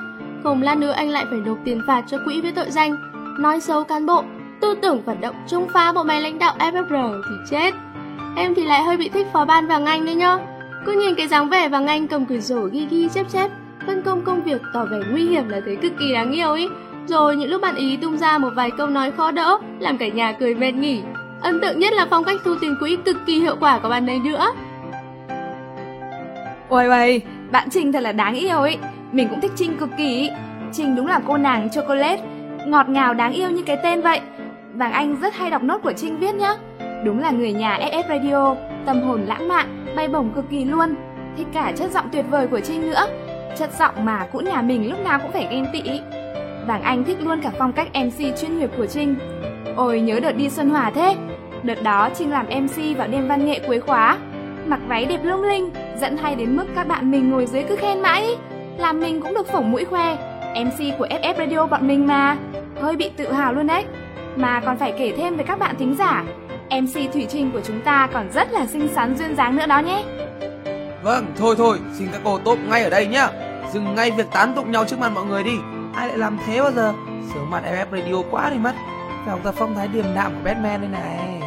Không lát nữa anh lại phải nộp tiền phạt cho quỹ với tội danh, nói xấu cán bộ, tư tưởng phản động chống phá bộ máy lãnh đạo FFR thì chết. Em thì lại hơi bị thích phó ban Vàng Anh đấy nhá. Cứ nhìn cái dáng vẻ Vàng Anh cầm quyển sổ ghi ghi chép chép, phân công công việc tỏ vẻ nguy hiểm là thấy cực kỳ đáng yêu ý. Rồi những lúc bạn ý tung ra một vài câu nói khó đỡ, làm cả nhà cười mệt nghỉ. Ấn tượng nhất là phong cách thu tiền quỹ cực kỳ hiệu quả của bạn ấy nữa. Ôi ôi, bạn Trinh thật là đáng yêu ấy. Mình cũng thích Trinh cực kỳ. Trinh đúng là cô nàng chocolate, ngọt ngào đáng yêu như cái tên vậy. Vàng Anh rất hay đọc nốt của Trinh viết nhá. Đúng là người nhà sf Radio, tâm hồn lãng mạn, bay bổng cực kỳ luôn. Thích cả chất giọng tuyệt vời của Trinh nữa. Chất giọng mà cũng nhà mình lúc nào cũng phải ghen tị. Vàng Anh thích luôn cả phong cách MC chuyên nghiệp của Trinh. Ôi nhớ đợt đi Xuân Hòa thế. Đợt đó Trinh làm MC vào đêm văn nghệ cuối khóa. Mặc váy đẹp lung linh, dẫn hay đến mức các bạn mình ngồi dưới cứ khen mãi. Làm mình cũng được phỏng mũi khoe. MC của FF Radio bọn mình mà. Hơi bị tự hào luôn đấy. Mà còn phải kể thêm với các bạn thính giả. MC Thủy Trinh của chúng ta còn rất là xinh xắn duyên dáng nữa đó nhé. Vâng, thôi thôi, xin các cô tốt ngay ở đây nhá. Dừng ngay việc tán tụng nhau trước mặt mọi người đi. Ai lại làm thế bao giờ? Sớm mặt FF Radio quá đi mất. Phải học tập phong thái điềm đạm của Batman đây này.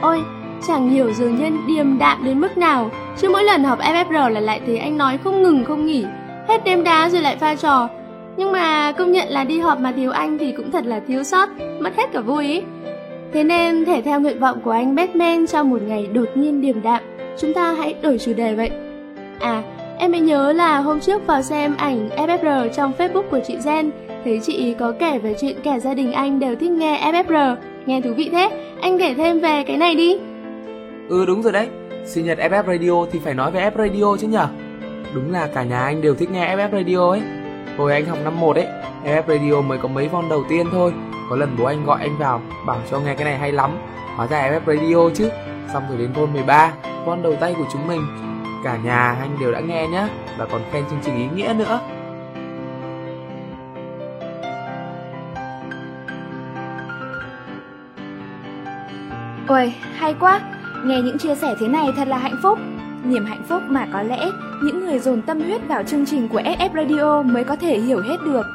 Ôi, chẳng hiểu dường nhân điềm đạm đến mức nào Chứ mỗi lần họp FFR là lại thấy anh nói không ngừng không nghỉ. Hết đêm đá rồi lại pha trò. Nhưng mà công nhận là đi họp mà thiếu anh thì cũng thật là thiếu sót Mất hết cả vui ý. Thế nên thể theo nguyện vọng của anh Batman cho một ngày đột nhiên điềm đạm Chúng ta hãy đổi chủ đề vậy. À, em mới nhớ là hôm trước vào xem ảnh FFR trong Facebook của chị Gen Thấy chị ý có kể về chuyện cả gia đình anh đều thích nghe FFR Nghe thú vị thế, anh kể thêm về cái này đi. Ừ đúng rồi đấy. Sinh nhật FF Radio thì phải nói về F Radio chứ nhở? Đúng là cả nhà anh đều thích nghe FF Radio ấy. Hồi anh học năm 1 ấy, FF Radio mới có mấy von đầu tiên thôi. Có lần bố anh gọi anh vào, bảo cho nghe cái này hay lắm. Hóa ra FF Radio chứ. Xong rồi đến von 13, von đầu tay của chúng mình. Cả nhà anh đều đã nghe nhá, và còn khen chương trình ý nghĩa nữa. Ôi, hay quá! Nghe những chia sẻ thế này thật là hạnh phúc. Niềm hạnh phúc mà có lẽ những người dồn tâm huyết vào chương trình của SF Radio mới có thể hiểu hết được.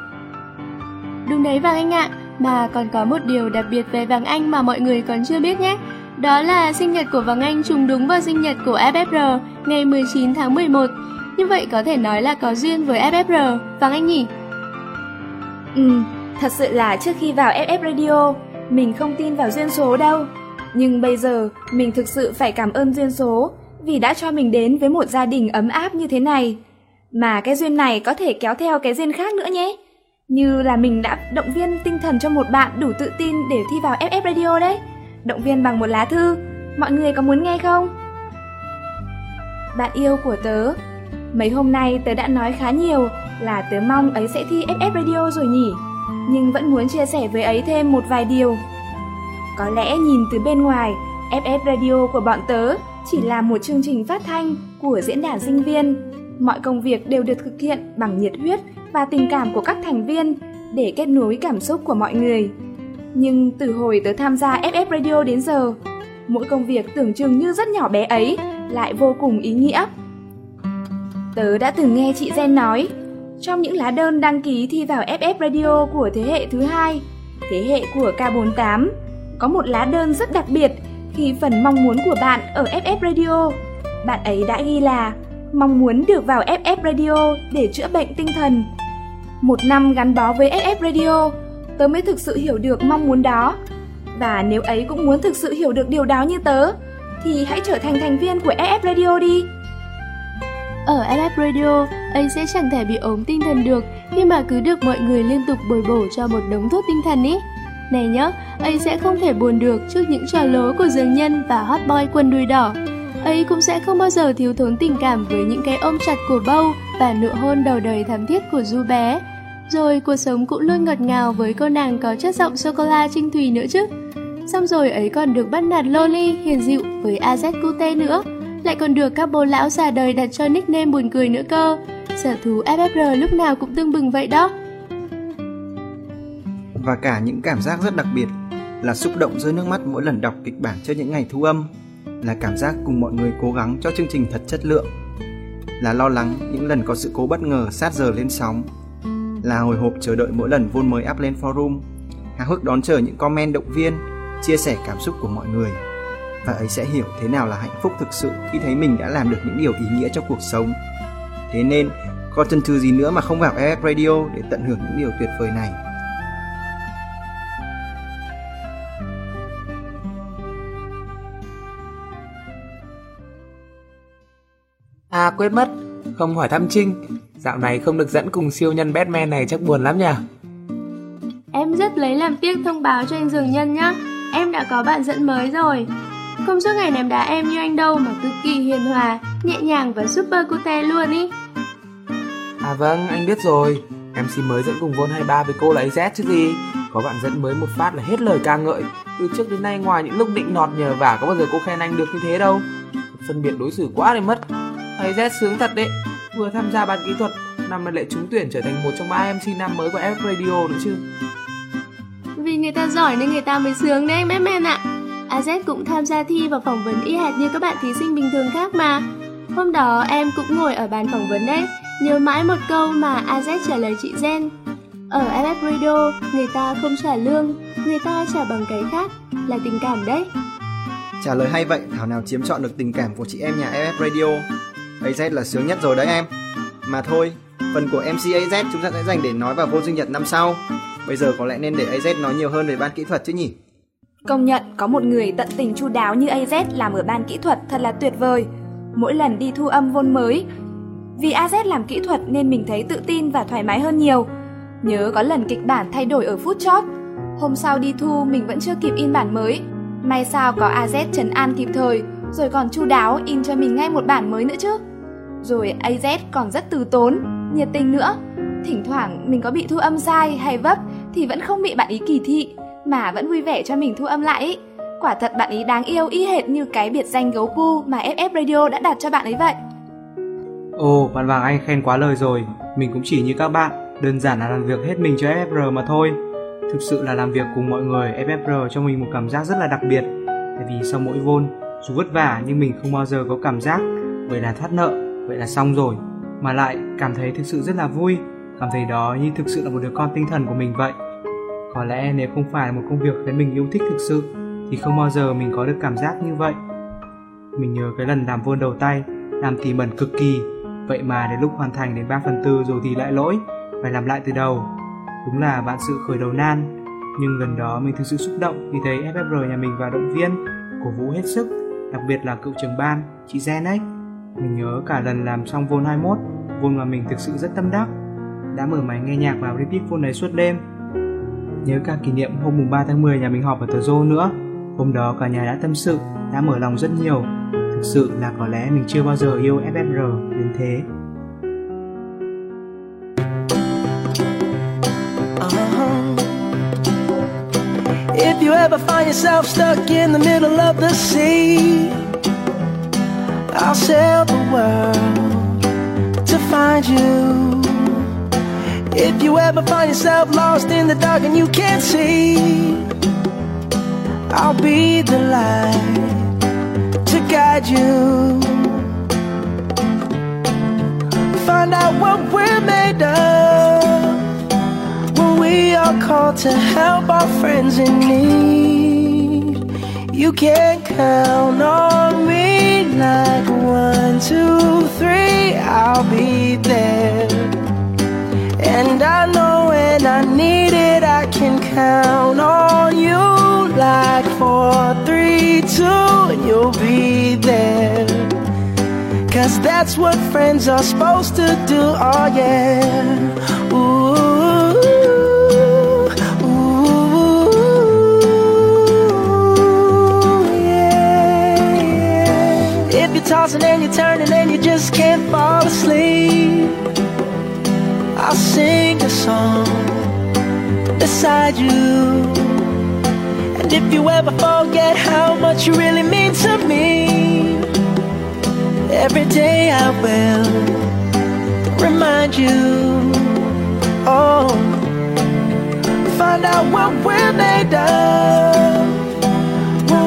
Đúng đấy Vàng Anh ạ, mà còn có một điều đặc biệt về Vàng Anh mà mọi người còn chưa biết nhé. Đó là sinh nhật của Vàng Anh trùng đúng vào sinh nhật của FFR ngày 19 tháng 11. Như vậy có thể nói là có duyên với FFR, Vàng Anh nhỉ? Ừ, thật sự là trước khi vào FF Radio, mình không tin vào duyên số đâu. Nhưng bây giờ, mình thực sự phải cảm ơn duyên số vì đã cho mình đến với một gia đình ấm áp như thế này. Mà cái duyên này có thể kéo theo cái duyên khác nữa nhé. Như là mình đã động viên tinh thần cho một bạn đủ tự tin để thi vào FF Radio đấy. Động viên bằng một lá thư. Mọi người có muốn nghe không? Bạn yêu của tớ, mấy hôm nay tớ đã nói khá nhiều là tớ mong ấy sẽ thi FF Radio rồi nhỉ, nhưng vẫn muốn chia sẻ với ấy thêm một vài điều. Có lẽ nhìn từ bên ngoài, FF Radio của bọn tớ chỉ là một chương trình phát thanh của diễn đàn sinh viên. Mọi công việc đều được thực hiện bằng nhiệt huyết và tình cảm của các thành viên để kết nối cảm xúc của mọi người. Nhưng từ hồi tớ tham gia FF Radio đến giờ, mỗi công việc tưởng chừng như rất nhỏ bé ấy lại vô cùng ý nghĩa. Tớ đã từng nghe chị Jen nói, trong những lá đơn đăng ký thi vào FF Radio của thế hệ thứ hai, thế hệ của K48, có một lá đơn rất đặc biệt khi phần mong muốn của bạn ở FF Radio. Bạn ấy đã ghi là mong muốn được vào FF Radio để chữa bệnh tinh thần. Một năm gắn bó với FF Radio, tớ mới thực sự hiểu được mong muốn đó. Và nếu ấy cũng muốn thực sự hiểu được điều đó như tớ, thì hãy trở thành thành viên của FF Radio đi. Ở FF Radio, ấy sẽ chẳng thể bị ốm tinh thần được khi mà cứ được mọi người liên tục bồi bổ cho một đống thuốc tinh thần ý. Này nhớ, ấy sẽ không thể buồn được trước những trò lố của dường nhân và hot boy quần đùi đỏ. Ấy cũng sẽ không bao giờ thiếu thốn tình cảm với những cái ôm chặt của bâu và nụ hôn đầu đời thắm thiết của du bé. Rồi cuộc sống cũng luôn ngọt ngào với cô nàng có chất giọng sô-cô-la trinh thùy nữa chứ. Xong rồi ấy còn được bắt nạt Loli hiền dịu với AZ Cute nữa. Lại còn được các bố lão già đời đặt cho nickname buồn cười nữa cơ. Sở thú FFR lúc nào cũng tương bừng vậy đó. Và cả những cảm giác rất đặc biệt là xúc động rơi nước mắt mỗi lần đọc kịch bản cho những ngày thu âm, là cảm giác cùng mọi người cố gắng cho chương trình thật chất lượng, là lo lắng những lần có sự cố bất ngờ sát giờ lên sóng, là hồi hộp chờ đợi mỗi lần vôn mới up lên forum, háo hức đón chờ những comment động viên, chia sẻ cảm xúc của mọi người. Và ấy sẽ hiểu thế nào là hạnh phúc thực sự khi thấy mình đã làm được những điều ý nghĩa cho cuộc sống. Thế nên, còn chần chừ gì nữa mà không vào FF Radio để tận hưởng những điều tuyệt vời này. Quên mất, không hỏi thăm Trinh. Dạo này không được dẫn cùng siêu nhân Batman này chắc buồn lắm nhỉ? Em rất lấy làm tiếc thông báo cho anh dường nhân nhá. Em đã có bạn dẫn mới rồi. Không suốt ngày ném đá em như anh đâu mà cực kỳ hiền hòa, nhẹ nhàng và super cute luôn ý. À vâng, anh biết rồi. MC mới dẫn cùng Vôn 23 với cô là AZ chứ gì. Có bạn dẫn mới một phát là hết lời ca ngợi. Từ trước đến nay ngoài những lúc định nọt nhờ vả có bao giờ cô khen anh được như thế đâu. Phân biệt đối xử quá đi mất. AZ sướng thật đấy. Vừa tham gia ban kỹ thuật, năm nay lại trúng tuyển trở thành một trong ba MC năm mới của F Radio nữa chứ. Vì người ta giỏi nên người ta mới sướng đấy anh Batman ạ. AZ cũng tham gia thi và phỏng vấn y hệt như các bạn thí sinh bình thường khác mà. Hôm đó em cũng ngồi ở bàn phỏng vấn đấy, nhớ mãi một câu mà AZ trả lời chị Jen. Ở FF Radio, người ta không trả lương, người ta trả bằng cái khác, là tình cảm đấy. Trả lời hay vậy, Thảo nào chiếm trọn được tình cảm của chị em nhà FF Radio. AZ là sướng nhất rồi đấy em. Mà thôi, phần của MC AZ chúng ta sẽ dành để nói vào vô sinh nhật năm sau. Bây giờ có lẽ nên để AZ nói nhiều hơn về ban kỹ thuật chứ nhỉ? Công nhận có một người tận tình chu đáo như AZ làm ở ban kỹ thuật thật là tuyệt vời. Mỗi lần đi thu âm vôn mới, vì AZ làm kỹ thuật nên mình thấy tự tin và thoải mái hơn nhiều. Nhớ có lần kịch bản thay đổi ở phút chót, hôm sau đi thu mình vẫn chưa kịp in bản mới. May sao có AZ trấn an kịp thời, rồi còn chu đáo in cho mình ngay một bản mới nữa chứ. Rồi AZ còn rất từ tốn, nhiệt tình nữa. Thỉnh thoảng mình có bị thu âm sai hay vấp thì vẫn không bị bạn ý kỳ thị, mà vẫn vui vẻ cho mình thu âm lại ý. Quả thật bạn ý đáng yêu y hệt như cái biệt danh gấu cu mà FF Radio đã đặt cho bạn ấy vậy. Ồ, bạn Vàng Anh khen quá lời rồi. Mình cũng chỉ như các bạn, đơn giản là làm việc hết mình cho FFR mà thôi. Thực sự là làm việc cùng mọi người, FFR cho mình một cảm giác rất là đặc biệt. Tại vì sau mỗi vôn, dù vất vả nhưng mình không bao giờ có cảm giác bởi là thoát nợ, vậy là xong rồi. Mà lại cảm thấy thực sự rất là vui, cảm thấy đó như thực sự là một đứa con tinh thần của mình vậy. Có lẽ nếu không phải là một công việc khiến mình yêu thích thực sự thì không bao giờ mình có được cảm giác như vậy. Mình nhớ cái lần làm vôn đầu tay, làm tỉ mẩn cực kỳ, vậy mà đến lúc hoàn thành đến 3 phần tư rồi thì lại lỗi, phải làm lại từ đầu. Đúng là vạn sự khởi đầu nan, nhưng lần đó mình thực sự xúc động khi thấy FFR nhà mình vào động viên, cổ vũ hết sức, đặc biệt là cựu trưởng ban, chị Jen ấy. Mình nhớ cả lần làm xong Vol 21, Vol mà mình thực sự rất tâm đắc. Đã mở máy nghe nhạc và repeat Vol đấy suốt đêm. Nhớ cả kỷ niệm hôm mùng 3 tháng 10 nhà mình họp ở Tờ Dô nữa. Hôm đó cả nhà đã tâm sự, đã mở lòng rất nhiều. Thực sự là có lẽ mình chưa bao giờ yêu FFR đến thế. Uh-huh. If you ever find yourself stuck in the middle of the sea, I'll sail the world to find you. If you ever find yourself lost in the dark and you can't see, I'll be the light to guide you. Find out what we're made of when we are called to help our friends in need. You can count on me like one, two, three, I'll be there. And I know when I need it, I can count on you like four, three, two, and you'll be there. Cause that's what friends are supposed to do, oh yeah. Ooh, tossing and you're turning and you just can't fall asleep, I'll sing a song beside you. And if you ever forget how much you really mean to me, every day I will remind you. Oh, find out what we're made of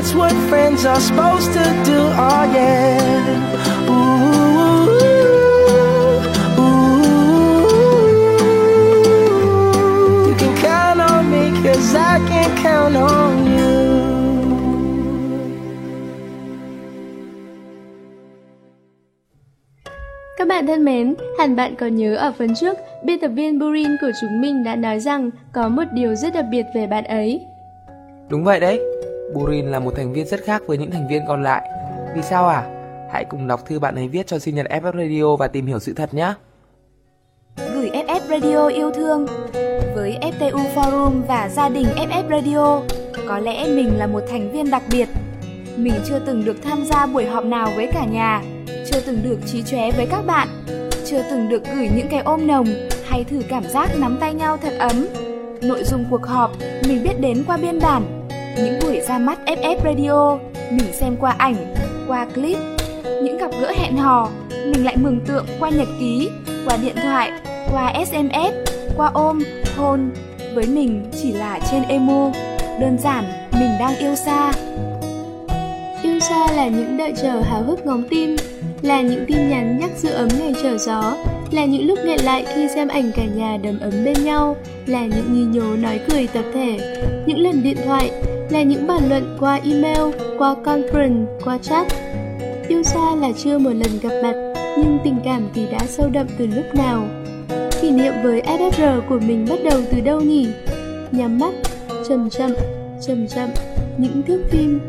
That's what friends are supposed to do, oh yeah. Ooh, ooh. You can count on me, cause I can count on you. Các bạn thân mến, hẳn bạn có nhớ ở phần trước, biên tập viên Burin của chúng mình đã nói rằng có một điều rất đặc biệt về bạn ấy. Đúng vậy đấy, Burin là một thành viên rất khác với những thành viên còn lại. Vì sao à? Hãy cùng đọc thư bạn ấy viết cho sinh nhật FF Radio và tìm hiểu sự thật nhé. Gửi FF Radio yêu thương Với FTU Forum và gia đình FF Radio, Có lẽ mình là một thành viên đặc biệt Mình chưa từng được tham gia buổi họp nào với cả nhà, Chưa từng được trí chóe với các bạn, Chưa từng được gửi những cái ôm nồng Hay thử cảm giác nắm tay nhau thật ấm Nội dung cuộc họp mình biết đến qua biên bản những buổi ra mắt FF Radio Mình xem qua ảnh, qua clip. Những gặp gỡ hẹn hò Mình lại mường tượng qua nhật ký, qua điện thoại qua SMS, qua ôm, hôn. Với mình chỉ là trên emo Đơn giản, mình đang yêu xa Yêu xa là những đợi chờ háo hức ngóng tim, là những tin nhắn nhắc giữ ấm ngày trở gió, là những lúc nghẹn lại khi xem ảnh cả nhà đầm ấm bên nhau, là những nhí nhố nói cười tập thể, những lần điện thoại, là những bàn luận qua email, qua conference, qua chat. Yêu xa là chưa một lần gặp mặt, nhưng tình cảm thì đã sâu đậm từ lúc nào. Kỷ niệm với FFR của mình bắt đầu từ đâu nhỉ? Nhắm mắt, chậm chậm, chậm chậm, những thước phim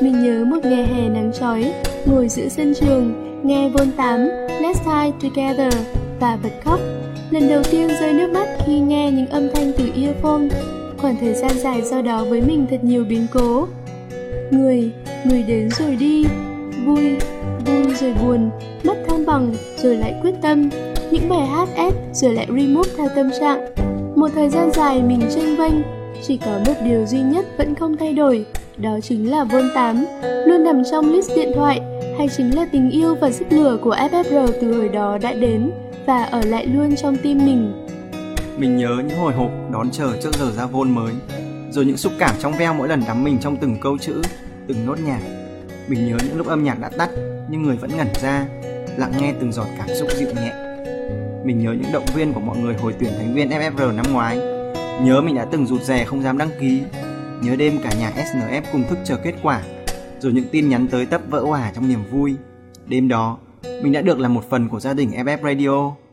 Mình nhớ một ngày hè nắng chói, ngồi giữa sân trường, nghe Vol 8, Let's Die Together và bật khóc. Lần đầu tiên rơi nước mắt khi nghe những âm thanh từ earphone. Khoảng thời gian dài do đó với mình thật nhiều biến cố. Người, người đến rồi đi, vui, vui rồi buồn, mất thăng bằng rồi lại quyết tâm. Những bài hát ép rồi lại remove theo tâm trạng. Một thời gian dài mình tranh vênh, chỉ có một điều duy nhất vẫn không thay đổi, đó chính là Vol 8, luôn nằm trong list điện thoại, hay chính là tình yêu và sức lửa của FFR từ hồi đó đã đến và ở lại luôn trong tim mình. Mình nhớ những hồi hộp đón chờ trước giờ ra vôn mới, rồi những xúc cảm trong veo mỗi lần đắm mình trong từng câu chữ, từng nốt nhạc. Mình nhớ những lúc âm nhạc đã tắt nhưng người vẫn ngẩn ra, lặng nghe từng giọt cảm xúc dịu nhẹ. Mình nhớ những động viên của mọi người hồi tuyển thành viên FFR năm ngoái. Nhớ mình đã từng rụt rè không dám đăng ký. Nhớ đêm cả nhà SNF cùng thức chờ kết quả, rồi những tin nhắn tới tấp vỡ hòa trong niềm vui. Đêm đó, mình đã được là một phần của gia đình FF Radio.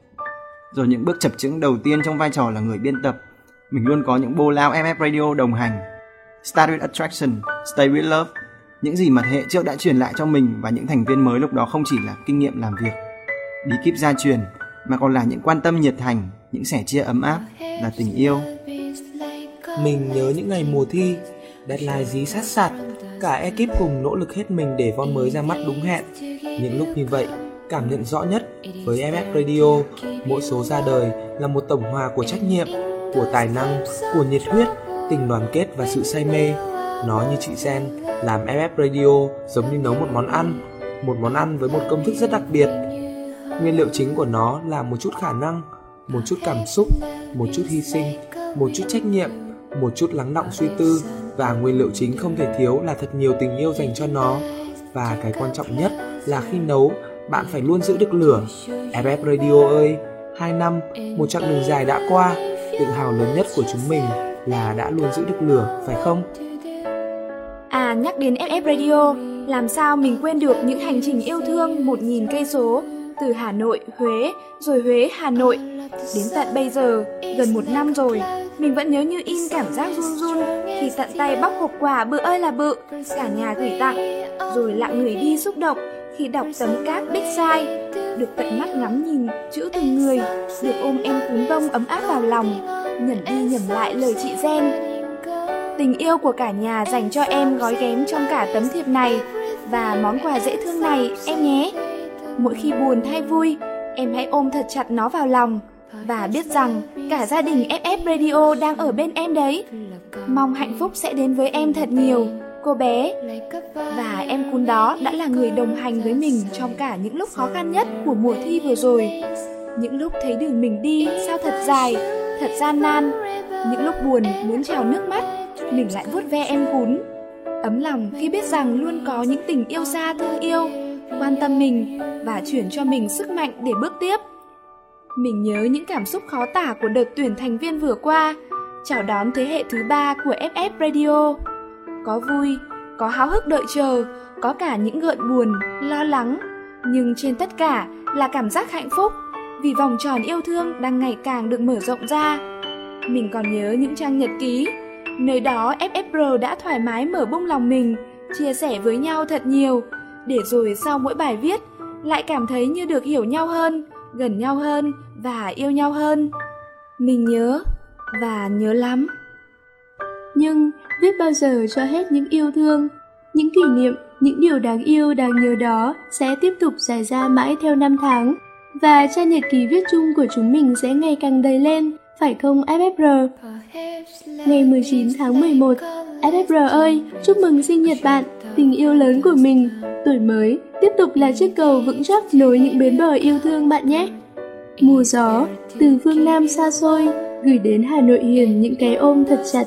Rồi những bước chập chững đầu tiên trong vai trò là người biên tập, mình luôn có những bô lao FF Radio đồng hành. Start with attraction, stay with love. Những gì mà thế hệ trước đã truyền lại cho mình và những thành viên mới lúc đó không chỉ là kinh nghiệm làm việc, bí kíp gia truyền, mà còn là những quan tâm nhiệt thành, những sẻ chia ấm áp, là tình yêu. Mình nhớ những ngày mùa thi, deadline dí sát sạt, cả ekip cùng nỗ lực hết mình để Von mới ra mắt đúng hẹn. Những lúc như vậy, cảm nhận rõ nhất với FF Radio, mỗi số ra đời là một tổng hòa của trách nhiệm, của tài năng, của nhiệt huyết, tình đoàn kết và sự say mê. Nó như chị Sen, làm FF Radio giống như nấu một món ăn, một món ăn với một công thức rất đặc biệt. Nguyên liệu chính của nó là một chút khả năng, một chút cảm xúc, một chút hy sinh, một chút trách nhiệm, một chút lắng động suy tư và nguyên liệu chính không thể thiếu là thật nhiều tình yêu dành cho nó. Và cái quan trọng nhất là khi nấu, bạn phải luôn giữ được lửa. FF Radio ơi, 2 năm, một chặng đường dài đã qua, tự hào lớn nhất của chúng mình là đã luôn giữ được lửa, phải không? À nhắc đến FF Radio, làm sao mình quên được những hành trình yêu thương 1.000 cây số từ Hà Nội, Huế, rồi Huế, Hà Nội. Đến tận bây giờ, gần một năm rồi, mình vẫn nhớ như in cảm giác run run khi tận tay bóc hộp quà bự ơi là bự, cả nhà gửi tặng, rồi lặng người đi xúc động khi đọc tấm cát bích sai được tận mắt ngắm nhìn chữ từng người, được ôm em cún bông ấm áp vào lòng, nhẩn đi nhẩm lại lời chị Gen. Tình yêu của cả nhà dành cho em gói ghém trong cả tấm thiệp này và món quà dễ thương này em nhé. Mỗi khi buồn hay vui, em hãy ôm thật chặt nó vào lòng và biết rằng cả gia đình FF Radio đang ở bên em đấy. Mong hạnh phúc sẽ đến với em thật nhiều, cô bé. Và em cún đó đã là người đồng hành với mình trong cả những lúc khó khăn nhất của mùa thi vừa rồi. Những lúc thấy đường mình đi sao thật dài, thật gian nan. Những lúc buồn muốn trào nước mắt, mình lại vuốt ve em cún. Ấm lòng khi biết rằng luôn có những tình yêu xa thương yêu, quan tâm mình và chuyển cho mình sức mạnh để bước tiếp. Mình nhớ những cảm xúc khó tả của đợt tuyển thành viên vừa qua, chào đón thế hệ thứ ba của FF Radio. Có vui, có háo hức đợi chờ, có cả những gợn buồn, lo lắng, nhưng trên tất cả là cảm giác hạnh phúc vì vòng tròn yêu thương đang ngày càng được mở rộng ra. Mình còn nhớ những trang nhật ký, nơi đó FFR đã thoải mái mở bung lòng mình, chia sẻ với nhau thật nhiều, để rồi sau mỗi bài viết lại cảm thấy như được hiểu nhau hơn, gần nhau hơn và yêu nhau hơn. Mình nhớ và nhớ lắm. Nhưng biết bao giờ cho hết những yêu thương, những kỷ niệm, những điều đáng yêu đáng nhớ đó sẽ tiếp tục xảy ra mãi theo năm tháng. Và trang nhật ký viết chung của chúng mình sẽ ngày càng đầy lên, phải không FFR? Ngày 19 tháng 11, FFR ơi, chúc mừng sinh nhật bạn, tình yêu lớn của mình. Tuổi mới, tiếp tục là chiếc cầu vững chắc nối những bến bờ yêu thương bạn nhé. Mùa gió, từ phương Nam xa xôi, gửi đến Hà Nội hiền những cái ôm thật chặt.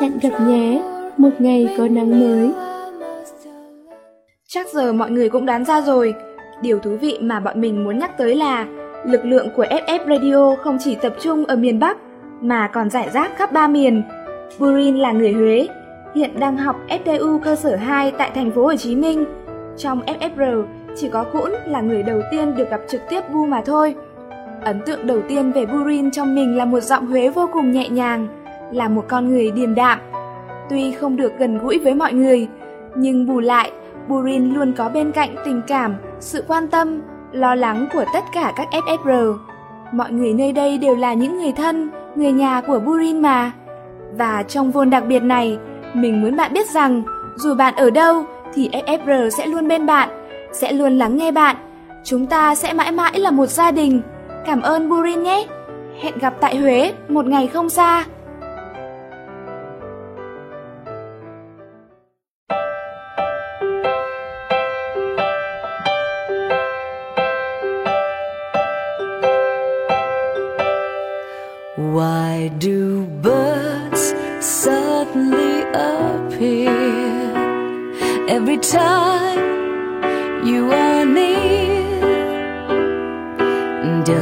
Hẹn gặp nhé, một ngày có nắng mới. Chắc giờ mọi người cũng đoán ra rồi. Điều thú vị mà bọn mình muốn nhắc tới là lực lượng của FF Radio không chỉ tập trung ở miền Bắc mà còn giải rác khắp ba miền. Burin là người Huế, hiện đang học FTU cơ sở 2 tại thành phố Hồ Chí Minh. Trong FFR, chỉ có Cũn là người đầu tiên được gặp trực tiếp Bu mà thôi. Ấn tượng đầu tiên về Burin trong mình là một giọng Huế vô cùng nhẹ nhàng, là một con người điềm đạm. Tuy không được gần gũi với mọi người, Nhưng bù lại, Burin luôn có bên cạnh tình cảm, sự quan tâm, lo lắng của tất cả các FFR. Mọi người nơi đây đều là những người thân, người nhà của Burin mà. Và trong vôn đặc biệt này, mình muốn bạn biết rằng dù bạn ở đâu thì FFR sẽ luôn bên bạn, sẽ luôn lắng nghe bạn. Chúng ta sẽ mãi mãi là một gia đình. Cảm ơn Burin nhé. Hẹn gặp tại Huế, một ngày không xa. Why do birds suddenly appear every time you are near?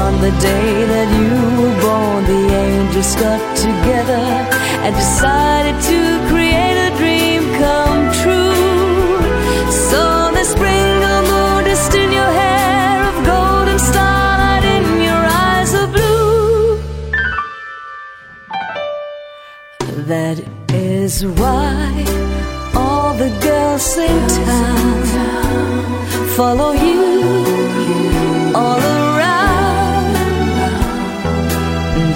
on the day that you were born the angels got together and decided to create a dream come true. So they sprinkle moon dust in your hair of golden starlight in your eyes of blue. That is why all the girls in town follow you all around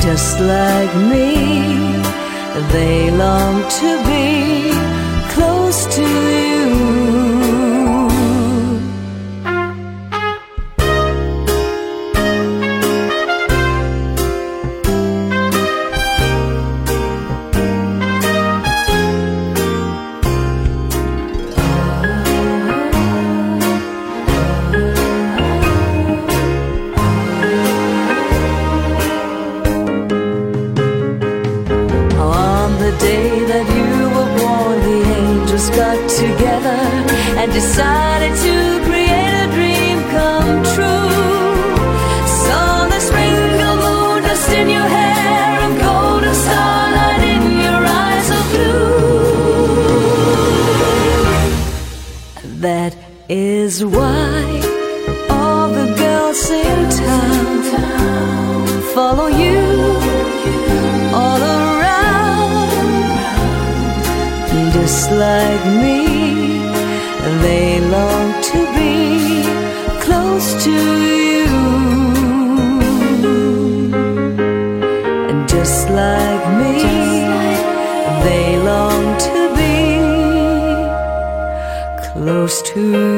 just like me. They long to be close to you too.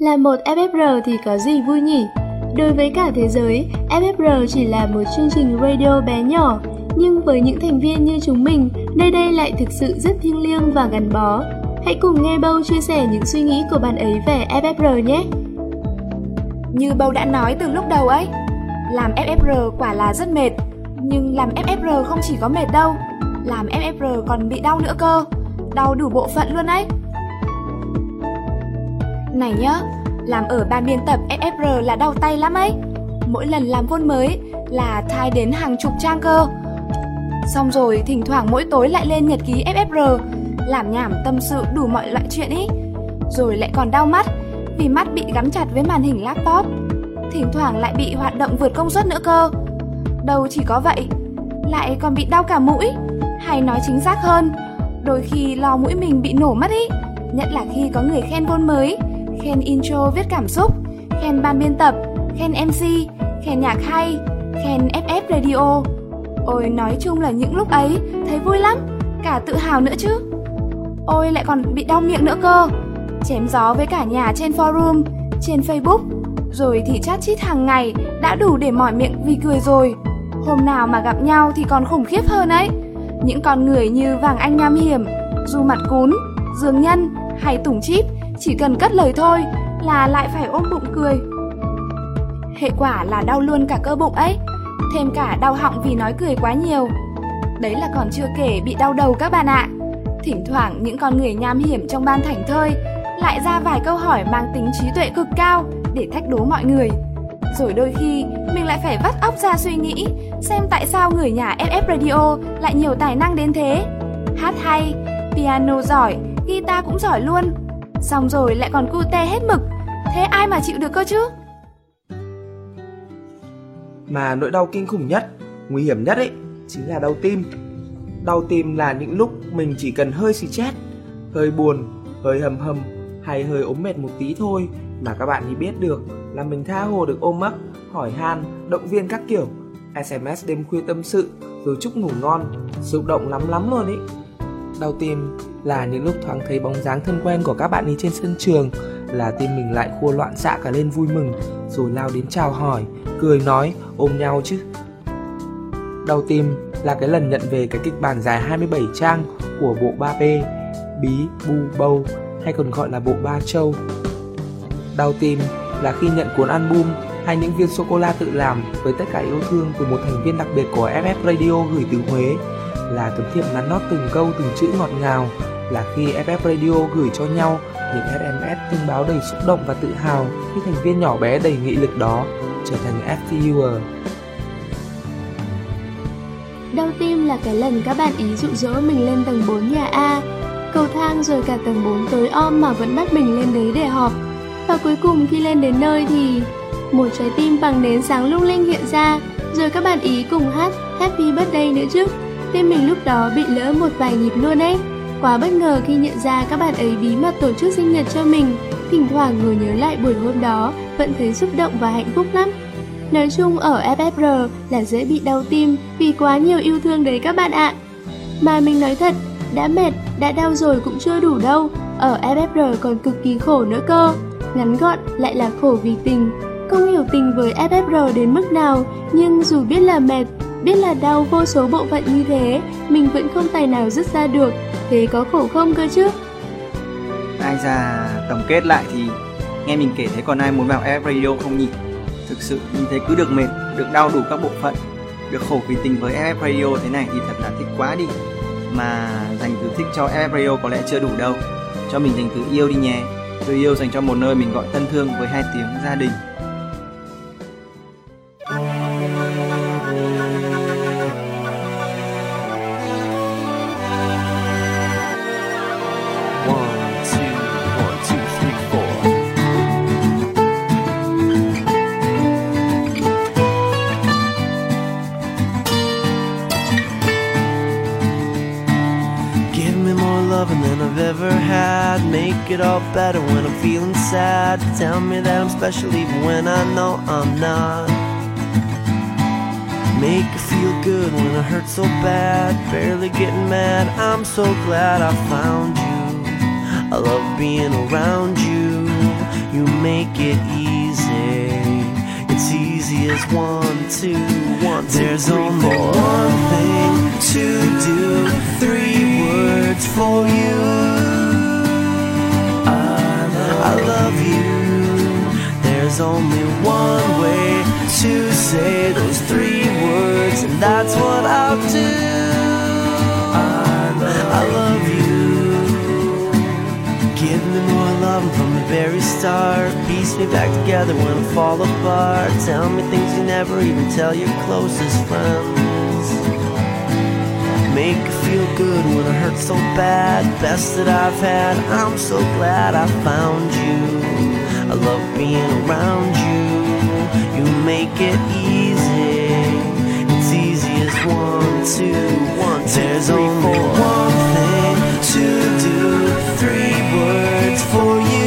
Là một FFR thì có gì vui nhỉ? Đối với cả thế giới, FFR chỉ là một chương trình radio bé nhỏ, nhưng với những thành viên như chúng mình, nơi đây lại thực sự rất thiêng liêng và gắn bó. Hãy cùng nghe Bâu chia sẻ những suy nghĩ của bạn ấy về FFR nhé! Như Bâu đã nói từ lúc đầu ấy, làm FFR quả là rất mệt. Nhưng làm FFR không chỉ có mệt đâu, làm FFR còn bị đau nữa cơ. Đau đủ bộ phận luôn ấy. Này nhá, làm ở ban biên tập FFR là đau tay lắm ấy. Mỗi lần làm vôn mới là thai đến hàng chục trang cơ. Xong rồi thỉnh thoảng mỗi tối lại lên nhật ký FFR, làm nhảm tâm sự đủ mọi loại chuyện ý. Rồi lại còn đau mắt, vì mắt bị gắn chặt với màn hình laptop. Thỉnh thoảng lại bị hoạt động vượt công suất nữa cơ. Đâu chỉ có vậy, lại còn bị đau cả mũi. Hay nói chính xác hơn, đôi khi lo mũi mình bị nổ mất ý. Nhất là khi có người khen vôn mới, khen intro viết cảm xúc, khen ban biên tập, khen MC, khen nhạc hay, khen FF Radio. Ôi nói chung là những lúc ấy thấy vui lắm, cả tự hào nữa chứ. Ôi lại còn bị đau miệng nữa cơ. Chém gió với cả nhà trên forum, trên Facebook, rồi thì chat chít hàng ngày đã đủ để mỏi miệng vì cười rồi. Hôm nào mà gặp nhau thì còn khủng khiếp hơn ấy. Những con người như Vàng Anh Nham Hiểm, Du Mặt Cún, Dương Nhân hay Tùng Chip chỉ cần cất lời thôi là lại phải ôm bụng cười. Hệ quả là đau luôn cả cơ bụng ấy, thêm cả đau họng vì nói cười quá nhiều. Đấy là còn chưa kể bị đau đầu các bạn ạ. Thỉnh thoảng những con người nham hiểm trong ban thảnh thơi lại ra vài câu hỏi mang tính trí tuệ cực cao để thách đố mọi người. Rồi đôi khi mình lại phải vắt óc ra suy nghĩ xem tại sao người nhà FF Radio lại nhiều tài năng đến thế. Hát hay, piano giỏi, guitar cũng giỏi luôn. Xong rồi lại còn cute hết mực. Thế ai mà chịu được cơ chứ? Mà nỗi đau kinh khủng nhất, nguy hiểm nhất ấy chính là đau tim. Đau tim là những lúc mình chỉ cần hơi xì chết, hơi buồn, hơi hầm hầm hay hơi ốm mệt một tí thôi mà các bạn thì biết được là mình tha hồ được ôm ấp, hỏi han, động viên các kiểu, SMS đêm khuya tâm sự rồi chúc ngủ ngon, xúc động lắm lắm luôn ý. Đau tim là những lúc thoáng thấy bóng dáng thân quen của các bạn đi trên sân trường là tim mình lại khua loạn xạ cả lên vui mừng rồi lao đến chào hỏi, cười nói, ôm nhau chứ. Đau tim là cái lần nhận về cái kịch bản dài 27 trang của bộ 3P, Bí, Bu, Bâu hay còn gọi là bộ Ba Châu. Đau tim là khi nhận cuốn album hay những viên sô-cô-la tự làm với tất cả yêu thương từ một thành viên đặc biệt của FF Radio gửi từ Huế là tấm thiệp nắn nót từng câu từng chữ ngọt ngào là khi FF Radio gửi cho nhau những SMS thông báo đầy xúc động và tự hào khi thành viên nhỏ bé đầy nghị lực đó trở thành FTUer. Đau tim là cái lần các bạn ý dụ dỗ mình lên tầng 4 nhà A, cầu thang rồi cả tầng 4 tối om mà vẫn bắt mình lên đấy để họp. Và cuối cùng khi lên đến nơi thì một trái tim bằng nến sáng lung linh hiện ra, rồi các bạn ý cùng hát Happy Birthday nữa chứ. Tim mình lúc đó bị lỡ một vài nhịp luôn ấy. Quá bất ngờ khi nhận ra các bạn ấy bí mật tổ chức sinh nhật cho mình. Thỉnh thoảng ngồi nhớ lại buổi hôm đó, vẫn thấy xúc động và hạnh phúc lắm. Nói chung ở FFR là dễ bị đau tim vì quá nhiều yêu thương đấy các bạn ạ. Mà mình nói thật, đã mệt, đã đau rồi cũng chưa đủ đâu. Ở FFR còn cực kỳ khổ nữa cơ. Ngắn gọn lại là khổ vì tình. Không hiểu tình với FFR đến mức nào, nhưng dù biết là mệt, biết là đau vô số bộ phận như thế, mình vẫn không tài nào dứt ra được. Thế có khổ không cơ chứ? Ai ra tổng kết lại thì nghe mình kể thấy còn ai muốn vào F Radio không nhỉ? Thực sự mình thấy cứ được mệt, được đau đủ các bộ phận, được khổ vì tình với FF Radio thế này thì thật là thích quá đi. Mà dành từ thích cho FF Radio có lẽ chưa đủ đâu. Cho mình dành từ yêu đi nhé. tôi yêu dành cho một nơi mình gọi thân thương với hai tiếng gia đình. Tell me that I'm special even when I know I'm not. Make it feel good when I hurt so bad. Barely getting mad. I'm so glad I found you. I love being around you. You make it easy. It's easy as one, two, one, two, There's three, only four. one thing to do. Three words for you. There's only one way to say those three words, and that's what I'll do. I love you. Give me more love from the very start. Piece me back together when I fall apart. Tell me things you never even tell your closest friends. Make it feel good when I hurt so bad. Best that I've had. I'm so glad I found you. I love being around you. You make it easy. It's easy as one, two, one, two, There's only one thing to do. Three words for you.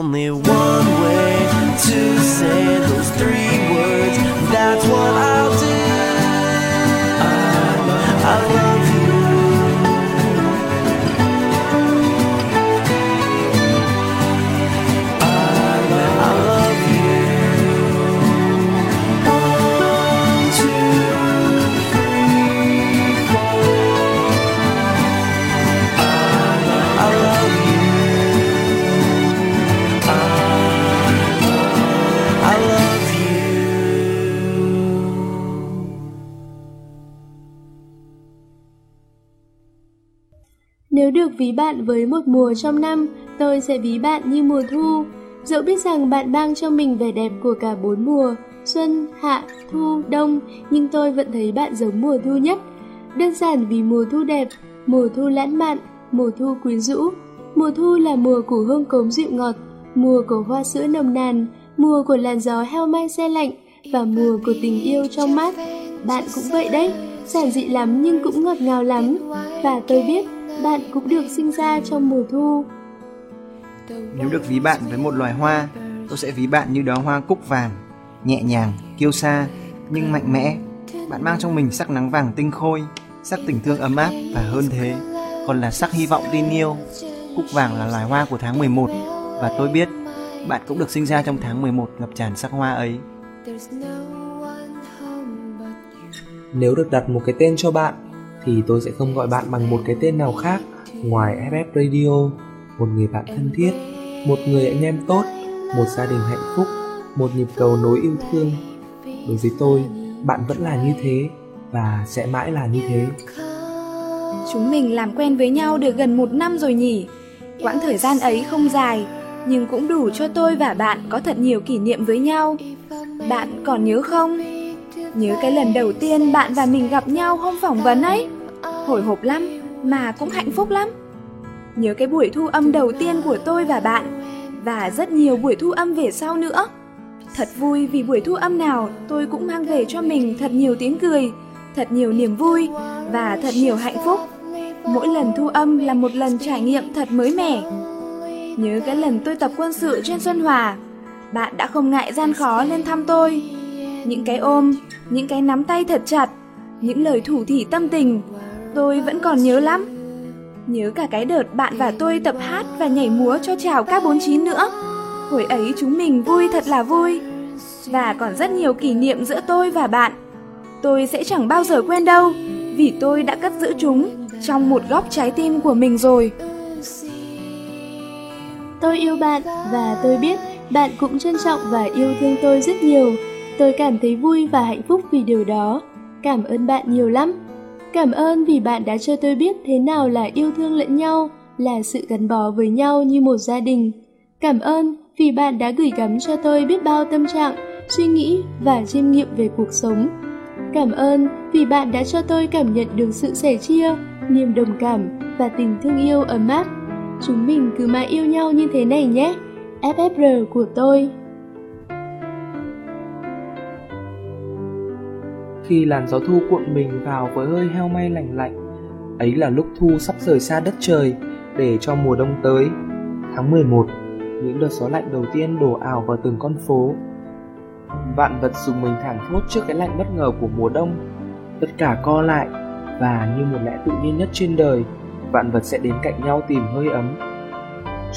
Only. Nếu được ví bạn với một mùa trong năm, tôi sẽ ví bạn như mùa thu. Dẫu biết rằng bạn mang cho mình vẻ đẹp của cả bốn mùa, xuân, hạ, thu, đông, nhưng tôi vẫn thấy bạn giống mùa thu nhất. Đơn giản vì mùa thu đẹp, mùa thu lãng mạn, mùa thu quyến rũ. Mùa thu là mùa của hương cốm dịu ngọt, mùa của hoa sữa nồng nàn, mùa của làn gió heo may xe lạnh và mùa của tình yêu trong mát. Bạn cũng vậy đấy, giản dị lắm nhưng cũng ngọt ngào lắm. Và tôi biết bạn cũng được sinh ra trong mùa thu. Nếu được ví bạn với một loài hoa, tôi sẽ ví bạn như đóa hoa cúc vàng, nhẹ nhàng, kiêu sa nhưng mạnh mẽ. Bạn mang trong mình sắc nắng vàng tinh khôi, sắc tình thương ấm áp và hơn thế, còn là sắc hy vọng tin yêu. Cúc vàng là loài hoa của tháng 11 và tôi biết bạn cũng được sinh ra trong tháng 11 ngập tràn sắc hoa ấy. Nếu được đặt một cái tên cho bạn thì tôi sẽ không gọi bạn bằng một cái tên nào khác ngoài FF Radio, một người bạn thân thiết, một người anh em tốt, một gia đình hạnh phúc, một nhịp cầu nối yêu thương. Đối với tôi, bạn vẫn là như thế và sẽ mãi là như thế. Chúng mình làm quen với nhau được gần một năm rồi nhỉ? Quãng thời gian ấy không dài, nhưng cũng đủ cho tôi và bạn có thật nhiều kỷ niệm với nhau. Bạn còn nhớ không? Nhớ cái lần đầu tiên bạn và mình gặp nhau hôm phỏng vấn ấy? Hồi hộp lắm, mà cũng hạnh phúc lắm. Nhớ cái buổi thu âm đầu tiên của tôi và bạn, và rất nhiều buổi thu âm về sau nữa. Thật vui vì buổi thu âm nào tôi cũng mang về cho mình thật nhiều tiếng cười, thật nhiều niềm vui và thật nhiều hạnh phúc. Mỗi lần thu âm là một lần trải nghiệm thật mới mẻ. Nhớ cái lần tôi tập quân sự trên Xuân Hòa, bạn đã không ngại gian khó lên thăm tôi. Những cái ôm, những cái nắm tay thật chặt, những lời thủ thỉ tâm tình, tôi vẫn còn nhớ lắm. Nhớ cả cái đợt bạn và tôi tập hát và nhảy múa cho chào K49 nữa. Hồi ấy chúng mình vui thật là vui. Và còn rất nhiều kỷ niệm giữa tôi và bạn. Tôi sẽ chẳng bao giờ quên đâu, vì tôi đã cất giữ chúng trong một góc trái tim của mình rồi. Tôi yêu bạn và tôi biết bạn cũng trân trọng và yêu thương tôi rất nhiều. Tôi cảm thấy vui và hạnh phúc vì điều đó. Cảm ơn bạn nhiều lắm. Cảm ơn vì bạn đã cho tôi biết thế nào là yêu thương lẫn nhau, là sự gắn bó với nhau như một gia đình. Cảm ơn vì bạn đã gửi gắm cho tôi biết bao tâm trạng, suy nghĩ và chiêm nghiệm về cuộc sống. Cảm ơn vì bạn đã cho tôi cảm nhận được sự sẻ chia, niềm đồng cảm và tình thương yêu ấm áp. Chúng mình cứ mãi yêu nhau như thế này nhé. FFR của tôi. Khi làn gió thu cuộn mình vào với hơi heo may lạnh lạnh, ấy là lúc thu sắp rời xa đất trời để cho mùa đông tới. Tháng 11, những đợt gió lạnh đầu tiên đổ ảo vào từng con phố. Vạn vật dùng mình thảng thốt trước cái lạnh bất ngờ của mùa đông. Tất cả co lại và như một lẽ tự nhiên nhất trên đời, vạn vật sẽ đến cạnh nhau tìm hơi ấm.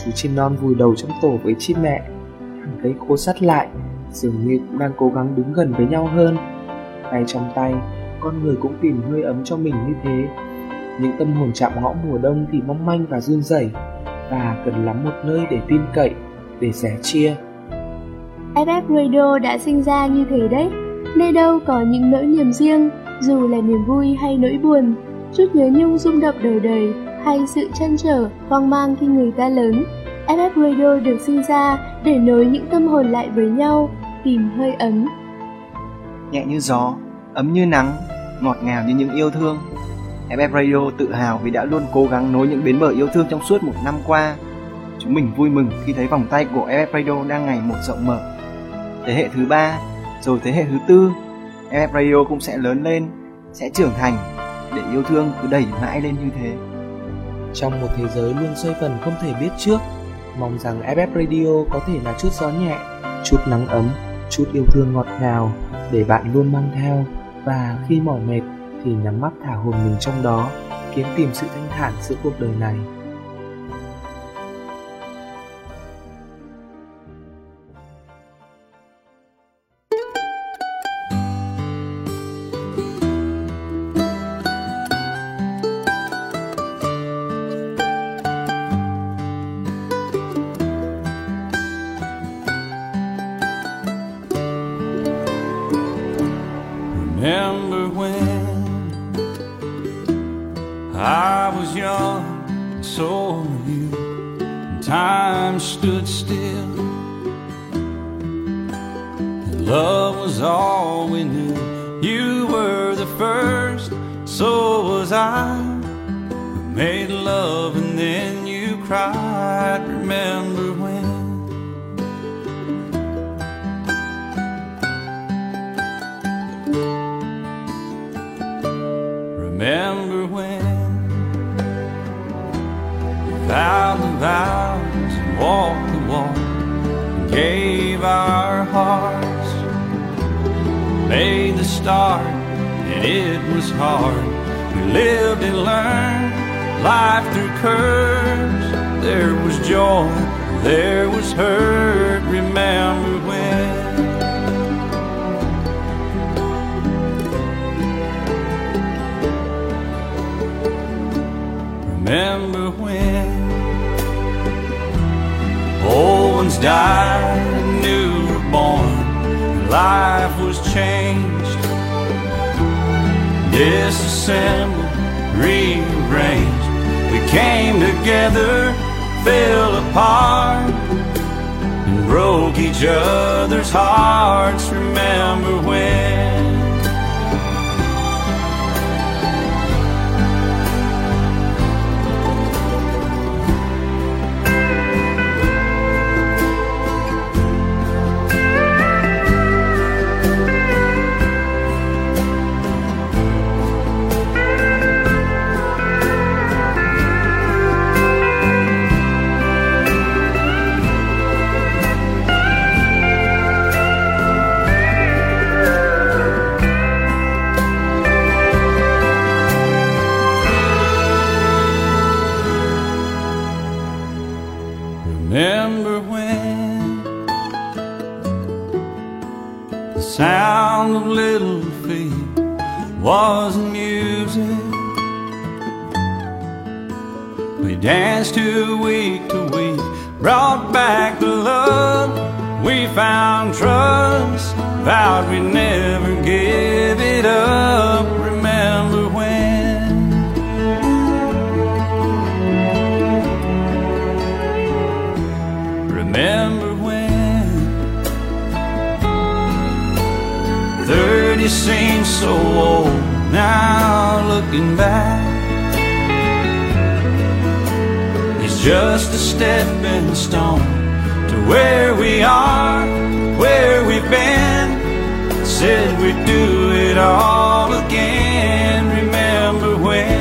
Chú chim non vùi đầu trong tổ với chim mẹ, hàng cây khô sắt lại, dường như cũng đang cố gắng đứng gần với nhau hơn. Tay trong tay, con người cũng tìm hơi ấm cho mình như thế. Những tâm hồn chạm ngõ mùa đông thì mong manh và run rẩy, và cần lắm một nơi để tin cậy, để sẻ chia. FF Radio đã sinh ra như thế đấy. Nơi đâu có những nỗi niềm riêng, dù là niềm vui hay nỗi buồn, chút nhớ nhung rung động đời đời hay sự chăn trở, hoang mang khi người ta lớn. FF Radio được sinh ra để nối những tâm hồn lại với nhau, tìm hơi ấm. Nhẹ như gió, ấm như nắng, ngọt ngào như những yêu thương. FF Radio tự hào vì đã luôn cố gắng nối những bến bờ yêu thương trong suốt một năm qua. Chúng mình vui mừng khi thấy vòng tay của FF Radio đang ngày một rộng mở. Thế hệ thứ ba, rồi thế hệ thứ tư, FF Radio cũng sẽ lớn lên, sẽ trưởng thành để yêu thương cứ đẩy mãi lên như thế. Trong một thế giới luôn xoay phần không thể biết trước, mong rằng FF Radio có thể là chút gió nhẹ, chút nắng ấm, chút yêu thương ngọt ngào để bạn luôn mang theo và khi mỏi mệt thì nhắm mắt thả hồn mình trong đó, kiếm tìm sự thanh thản giữa cuộc đời này. Remember when I was young, and so were you, and time stood still. And love was all we knew. You were the first, so was I. We made love and then you cried. Remember we the vows and walked the walk and gave our hearts, made the start, and it was hard. We lived and learned life through curves. There was joy, there was hurt. Remember when? Remember ones died and new were born, life was changed, disassembled, rearranged. We came together, fell apart, and broke each other's hearts. Remember when? Danced to week to week, brought back the love. We found trust, vowed we'd never give it up. Remember when? Remember when 30 seems so old now looking back just a stepping stone to where we are, where we've been. Said we'd do it all again. Remember when?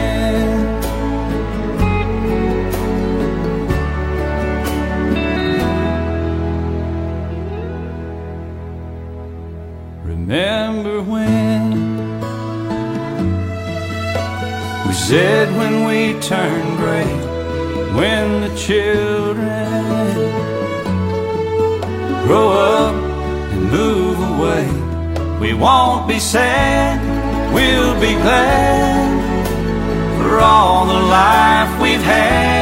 Remember when? We said children grow up and move away, we won't be sad, we'll be glad for all the life we've had.